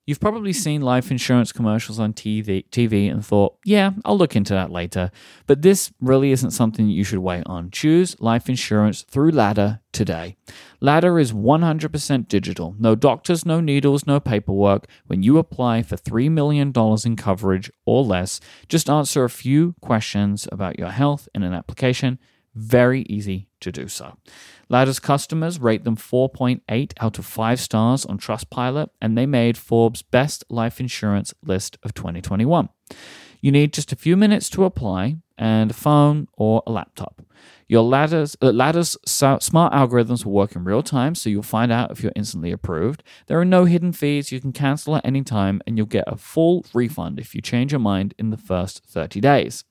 You've probably seen life insurance commercials on TV, TV and thought, yeah, I'll look into that later. But this really isn't something you should wait on. Choose life insurance through Ladder today. Ladder is 100% digital. No doctors, no needles, no paperwork. When you apply for $3 million in coverage or less, just answer a few questions about your health in an application. Very easy to do so. Ladder's customers rate them 4.8 out of 5 stars on Trustpilot, and they made Forbes' best life insurance list of 2021. You need just a few minutes to apply and a phone or a laptop. Your ladder's, uh, ladder's smart algorithms will work in real time, so you'll find out if you're instantly approved. There are no hidden fees. You can cancel at any time, and you'll get a full refund if you change your mind in the first 30 days.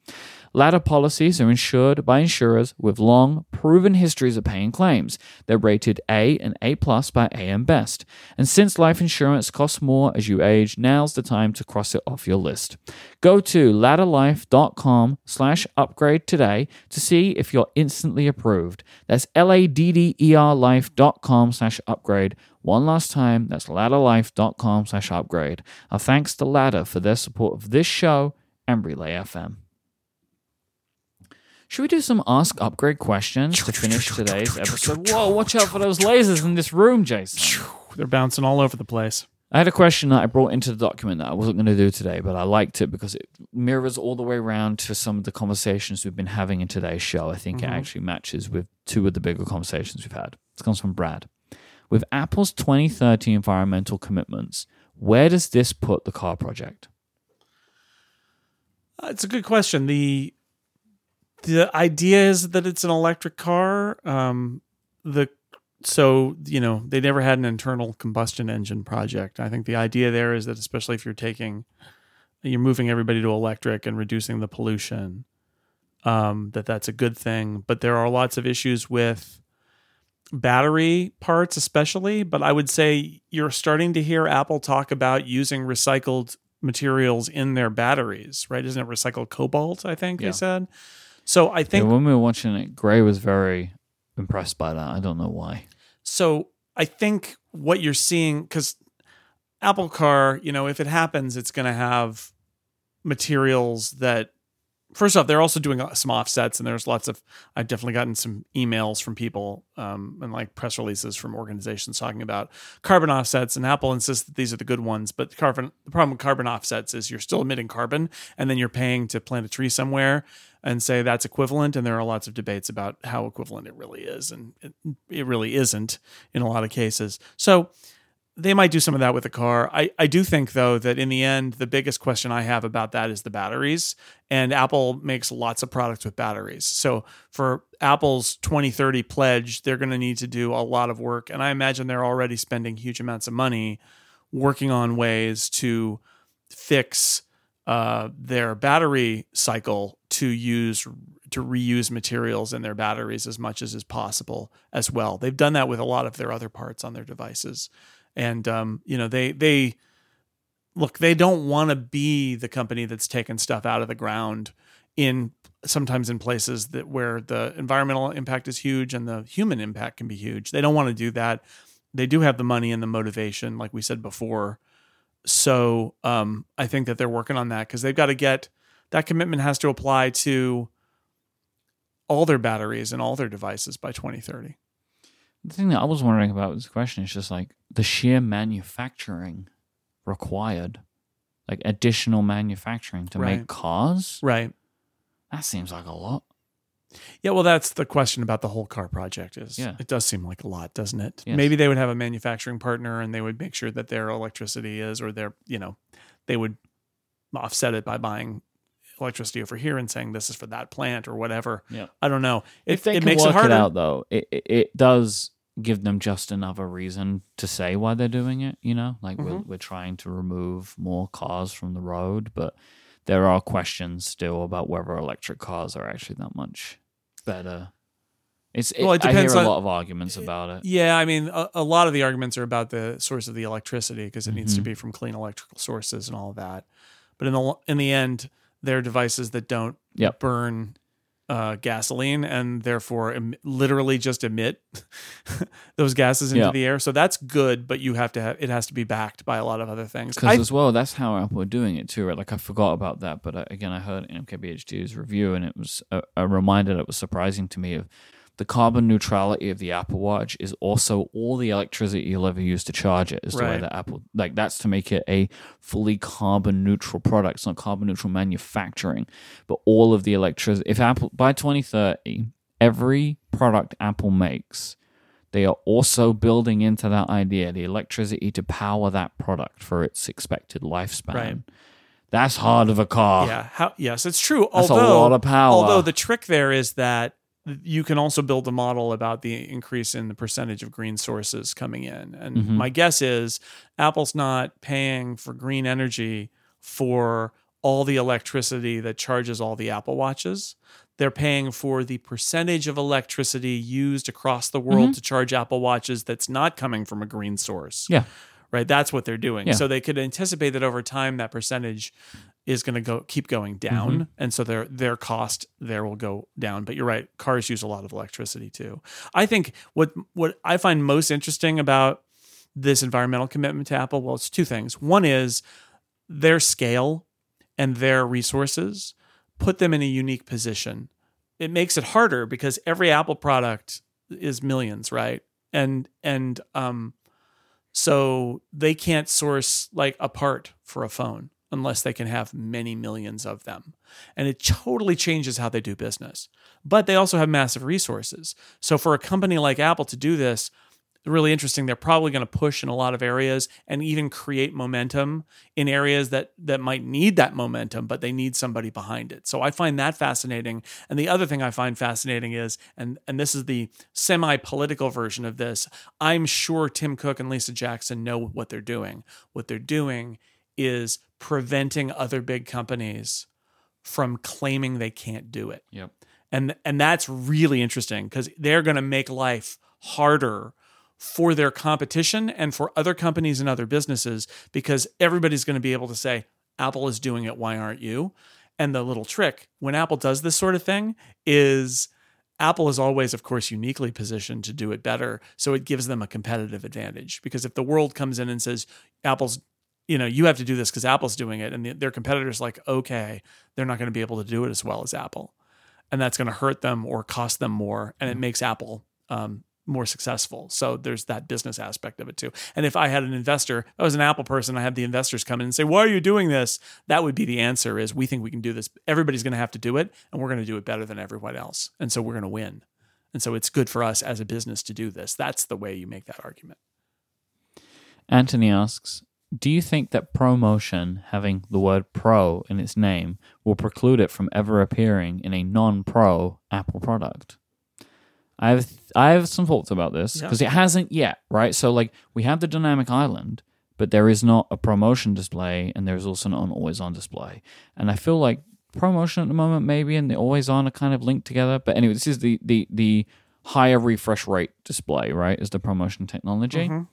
Ladder policies are insured by insurers with long, proven histories of paying claims. They're rated A and A plus by AM Best. And since life insurance costs more as you age, now's the time to cross it off your list. Go to ladderlife.com slash upgrade today to see if you're instantly approved. That's L-A-D-D-E-R life.com slash upgrade. One last time, that's ladderlife.com slash upgrade. Our thanks to Ladder for their support of this show and Relay FM. Should we do some ask upgrade questions to finish today's episode? Whoa, watch out for those lasers in this room, Jason. They're bouncing all over the place. I had a question that I brought into the document that I wasn't going to do today, but I liked it because it mirrors all the way around to some of the conversations we've been having in today's show. I think it actually matches with two of the bigger conversations we've had. This comes from Brad. With Apple's 2030 environmental commitments, where does this put the car project? Uh, it's a good question. the The idea is that it's an electric car. Um, the so you know they never had an internal combustion engine project. I think the idea there is that especially if you're taking, you're moving everybody to electric and reducing the pollution, um, that that's a good thing. But there are lots of issues with battery parts, especially. But I would say you're starting to hear Apple talk about using recycled materials in their batteries, right? Isn't it recycled cobalt? I think Yeah. they said. So I Yeah, think when we were watching it, Gray was very impressed by that. I don't know why. so. I think what you're seeing because Apple Car, you know, if it happens, it's going to have materials that first off, they're also doing some offsets, and there's lots of. I've definitely gotten some emails from people um, and like press releases from organizations talking about carbon offsets, and Apple insists that these are the good ones. But carbon, the problem with carbon offsets is you're still emitting carbon, and then you're paying to plant a tree somewhere and say that's equivalent. And there are lots of debates about how equivalent it really is, and it, it really isn't in a lot of cases. So they might do some of that with the car. I, I do think though that in the end, the biggest question I have about that is the batteries. And Apple makes lots of products with batteries. So for Apple's 2030 pledge, they're going to need to do a lot of work. And I imagine they're already spending huge amounts of money working on ways to fix uh, their battery cycle to use to reuse materials in their batteries as much as is possible as well. They've done that with a lot of their other parts on their devices and um, you know they they look they don't want to be the company that's taken stuff out of the ground in sometimes in places that where the environmental impact is huge and the human impact can be huge. They don't want to do that. They do have the money and the motivation like we said before. So um, i think that they're working on that because they've got to get that commitment has to apply to all their batteries and all their devices by 2030 the thing that I was wondering about this question is just like the sheer manufacturing required, like additional manufacturing to Right. make cars. right That seems like a lot. Yeah, well, that's the question about the whole car project. Is Yeah. it does seem like a lot, doesn't it? Yes. Maybe they would have a manufacturing partner, and they would make sure that their electricity is, or their, you know, they would offset it by buying electricity over here and saying this is for that plant or whatever. Yeah. I don't know. It, if they it makes work it harder. out though, it, it it does give them just another reason to say why they're doing it. You know, like we're Mhm. we're trying to remove more cars from the road, but there are questions still about whether electric cars are actually that much better. It's it, Well, it I hear depends a on- lot of arguments about it. Yeah, I mean, a, a lot of the arguments are about the source of the electricity because it needs to Mhm. be from clean electrical sources and all of that. But in the in the end, they're devices that don't Yep. burn uh, gasoline and therefore em- literally just emit *laughs* those gases into Yeah. the air. So that's good, but you have to have it has to be backed by a lot of other things. Because as well, that's how Apple are doing it too, right? Like I forgot about that, but uh, again, I heard in MKBHD's review, and it was a, a reminder that was surprising to me of the carbon neutrality of the Apple Watch is also all the electricity you'll ever use to charge it. Is the way that Apple like that's to make it a fully carbon neutral product. It's not carbon neutral manufacturing, but all of the electricity. If Apple by 2030, every product Apple makes they are also building into that idea the electricity to power that product for its expected lifespan. Right. That's hard of a car. yeah, how, yes, it's true. That's a lot of power. Although the trick there is that you can also build a model about the increase in the percentage of green sources coming in. And Mhm. my guess is Apple's not paying for green energy for all the electricity that charges all the Apple Watches. They're paying for the percentage of electricity used across the world to charge Apple Watches that's not coming from a green source. Yeah. Right. That's what they're doing. Yeah. So they could anticipate that over time that percentage is going to go keep going down, Mm-hmm. and so their their cost there will go down. But you're right, cars use a lot of electricity too. I think what what I find most interesting about this environmental commitment to Apple, well, it's two things. One is their scale and their resources put them in a unique position. It makes it harder because every Apple product is millions, right? And and um so they can't source like a part for a phone unless they can have many millions of them. And it totally changes how they do business. But they also have massive resources. So for a company like Apple to do this, really interesting. They're probably going to push in a lot of areas and even create momentum in areas that that might need that momentum, but they need somebody behind it. So I find that fascinating. And the other thing I find fascinating is, and and this is the semi-political version of this. I'm sure Tim Cook and Lisa Jackson know what they're doing. What they're doing is preventing other big companies from claiming they can't do it Yep. and and that's really interesting because they're going to make life harder for their competition and for other companies and other businesses because everybody's going to be able to say apple is doing it why aren't you? And the little trick when apple does this sort of thing is Apple is always, of course, uniquely positioned to do it better. So it gives them a competitive advantage. Because if the world comes in and says, Apple's, you know, you have to do this because Apple's doing it, and the, their competitors like, okay, they're not going to be able to do it as well as Apple, and that's going to hurt them or cost them more, and it makes Apple um, more successful. So there's that business aspect of it too. And if I had an investor, I was an Apple person, I had the investors come in and say, "Why are you doing this?" That would be the answer is we think we can do this. Everybody's going to have to do it and we're going to do it better than everyone else. And so we're going to win. And so it's good for us as a business to do this. That's the way you make that argument. Anthony asks, do you think that ProMotion having the word pro in its name will preclude it from ever appearing in a non-pro Apple product? I have I have some thoughts about this because it hasn't yet, right? So like we have the dynamic island, but there is not a promotion display, and there is also not an always on display. And I feel like promotion at the moment maybe and the always on are kind of linked together. But anyway, this is the the the higher refresh rate display, right? Is the promotion technology. Mhm.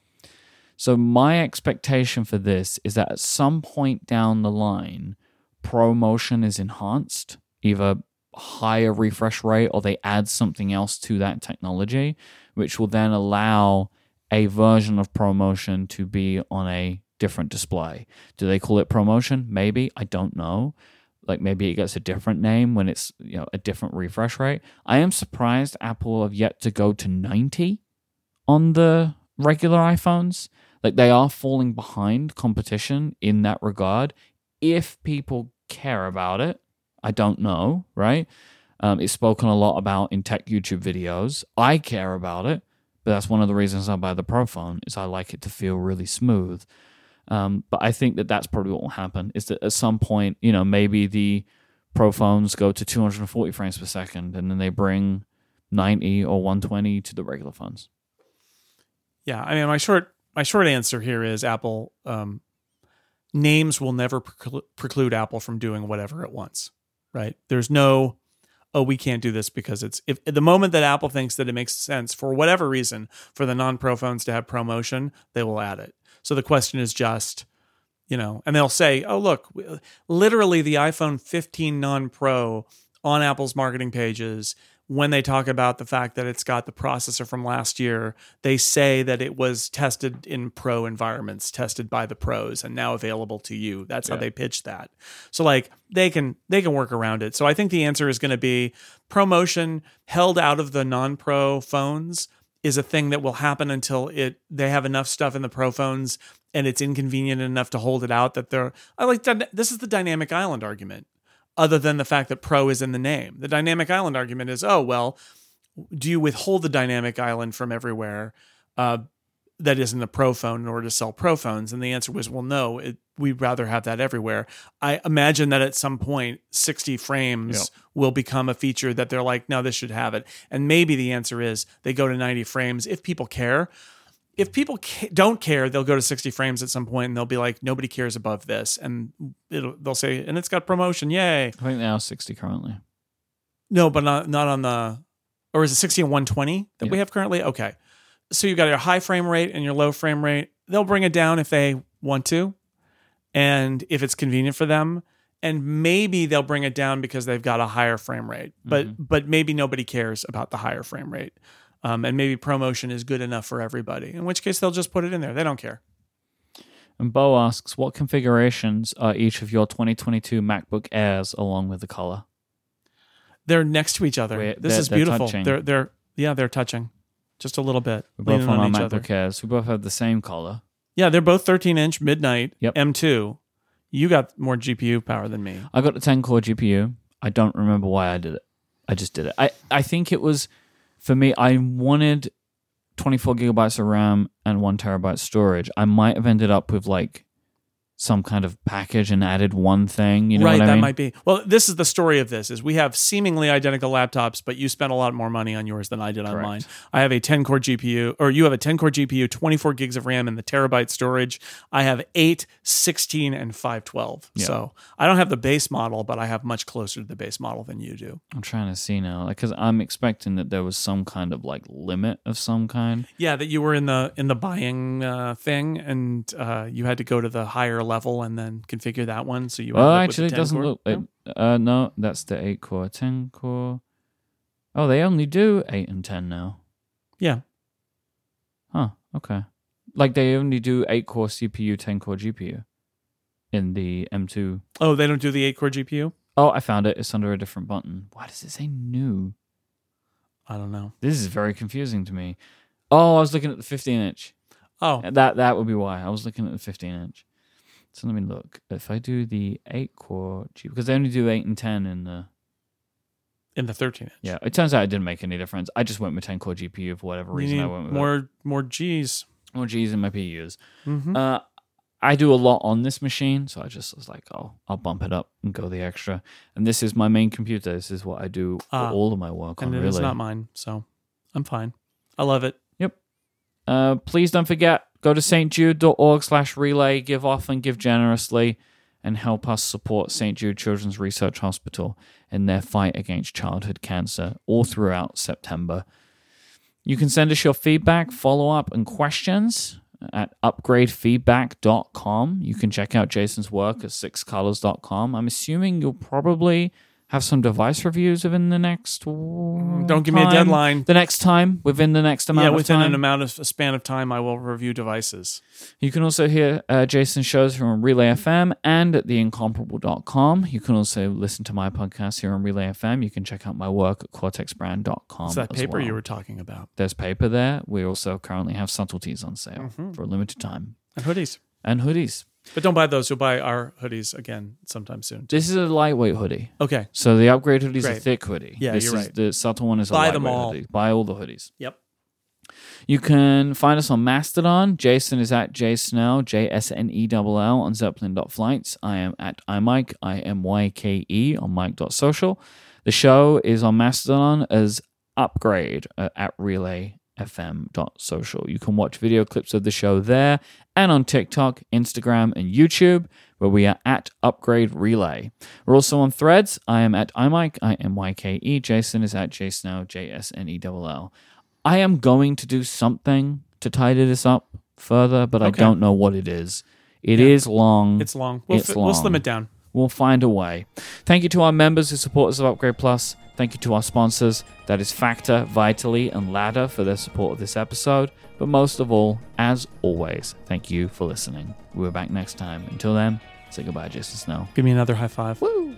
So my expectation for this is that at some point down the line, promotion is enhanced, either higher refresh rate or they add something else to that technology, which will then allow a version of promotion to be on a different display. Do they call it promotion? Maybe. I don't know. Like maybe it gets a different name when it's you know a different refresh rate. I am surprised Apple have yet to go to 90 on the regular iPhones. Like they are falling behind competition in that regard. If people care about it, I don't know, right? Um, it's spoken a lot about in tech YouTube videos. I care about it, but that's one of the reasons I buy the Pro phone is I like it to feel really smooth. Um, but I think that that's probably what will happen is that at some point, you know, maybe the Pro phones go to 240 frames per second, and then they bring 90 or 120 to the regular phones. Yeah, I mean, my short my short answer here is Apple um, names will never preclude Apple from doing whatever it wants. Right? There's no oh we can't do this because it's if the moment that Apple thinks that it makes sense for whatever reason for the non-pro phones to have promotion, they will add it. So the question is just you know, and they'll say, "Oh, look, literally the iPhone 15 non-pro on Apple's marketing pages when they talk about the fact that it's got the processor from last year, they say that it was tested in pro environments, tested by the pros and now available to you. That's how they pitch that. So like they can they can work around it. So I think the answer is going to be promotion held out of the non-pro phones is a thing that will happen until it they have enough stuff in the pro phones and it's inconvenient enough to hold it out that they're I like this is the dynamic island argument other than the fact that pro is in the name. The dynamic island argument is, oh well, do you withhold the dynamic island from everywhere uh, that isn't a pro phone in order to sell pro phones? And the answer was, well, no, it, we'd rather have that everywhere. I imagine that at some point, 60 frames Yep. will become a feature that they're like, no, this should have it. And maybe the answer is they go to 90 frames if people care. If people ca- don't care, they'll go to 60 frames at some point and they'll be like, nobody cares above this. And it'll, they'll say, and it's got promotion, yay. I think now 60 currently. No, but not not on the or is it 60 and 120 that we have currently? Okay. So you've got your high frame rate and your low frame rate. They'll bring it down if they want to and if it's convenient for them. And maybe they'll bring it down because they've got a higher frame rate. But mm-hmm. but maybe nobody cares about the higher frame rate. Um, and maybe promotion is good enough for everybody. In which case they'll just put it in there. They don't care. And Bo asks, what configurations are each of your 2022 MacBook Airs along with the color? They're next to each other. Wait, this they're- is they're beautiful. touching. They're they're yeah, they're touching. Just a little bit. We're both on our MacBook other. Airs. We both have the same color. Yeah, they're both 13 inch midnight Yep. M2. You got more GPU power than me. I got the 10 core GPU. I don't remember why I did it. I just did it. I, I think it was, for me, I wanted 24 gigabytes of RAM and one terabyte storage. I might have ended up with like some kind of package and added one thing. You know right, what I that mean? might be. Well, this is the story of this: is we have seemingly identical laptops, but you spent a lot more money on yours than I did on Correct. mine. I have a 10 core GPU, or you have a 10 core GPU, 24 gigs of RAM, and the terabyte storage. I have 8, 16, and 512. Yeah. So I don't have the base model, but I have much closer to the base model than you do. I'm trying to see now. Because I'm expecting that there was some kind of like limit of some kind. Yeah, that you were in the in the buying uh, thing, and uh, you had to go to the higher level and then configure that one. So you Well, ended up with the actually, it doesn't core. look. It, uh, no, that's the 8 core, 10 core. Oh, they only do eight and ten now. Yeah. Huh. Okay. Like they only do eight core CPU, ten core GPU in the M2. Oh, they don't do the eight core GPU. Oh, I found it. It's under a different button. Why does it say new? I don't know. This is very confusing to me. Oh, I was looking at the 15 inch. Oh, That that would be why I was looking at the 15 inch. So let me look. If I do the eight core GPU, because they only do eight and ten in the in the 13 inch. yeah. It turns out it didn't make any difference. I just went with 10 core GPU for whatever reason. I went with more more G's. more G's in my PUs. Mm-hmm. Uh, I do a lot on this machine, so I just was like, oh, I'll bump it up and go the extra. And this is my main computer. This is what I do Ah. all of my work and on. it really, not mine, so I'm fine. I love it. Yep. Uh, please don't forget, go to stjude.org slash relay, give often, give generously, and help us support St. Jude Children's Research Hospital in their fight against childhood cancer all throughout September. You can send us your feedback, follow up, and questions at upgradefeedback.com. You can check out Jason's work at sixcolors.com. I'm assuming you'll probably have some device reviews within the next. Don't give me a deadline. The next time, within the next amount Yeah, of within time. an amount of a span of time, I will review devices. You can also hear uh, Jason's shows from on Relay FM and at theincomparable.com. You can also listen to my podcast here on Relay FM. You can check out my work at cortexbrand.com. It's that paper well. you were talking about. There's paper there. We also currently have Subtle Tees on sale Mm-hmm. for a limited time And hoodies. and hoodies. But don't buy those. You'll buy our hoodies again sometime soon. This is a lightweight hoodie. Okay. So the upgrade hoodie is a Great. thick hoodie. Yeah, this you're is, right. The subtle one is a Buy lightweight them all. hoodie. Buy all the hoodies. Yep. You can find us on Mastodon. Jason is at jsnell, J S N E L L on zeppelin.flights. I am at imyke, I M Y K E on mike.social. The show is on Mastodon as Upgrade uh, at relayfm.social. You can watch video clips of the show there and on TikTok, Instagram, and YouTube, where we are at Upgrade Relay. We're also on threads. I am at imyke, I M Y K E. Jason is at jsnell, J S N E L L. I am going to do something to tidy this up further, but I don't know what it is. It is Yeah. long. It's long. We'll, It's fi- we'll slim it down. We'll find a way. Thank you to our members who support us of Upgrade Plus. Thank you to our sponsors, that is Factor, Vitally, and Ladder, for their support of this episode. But most of all, as always, thank you for listening. We're back next time. Until then, say goodbye, Jason Snell. Give me another high five. Woo!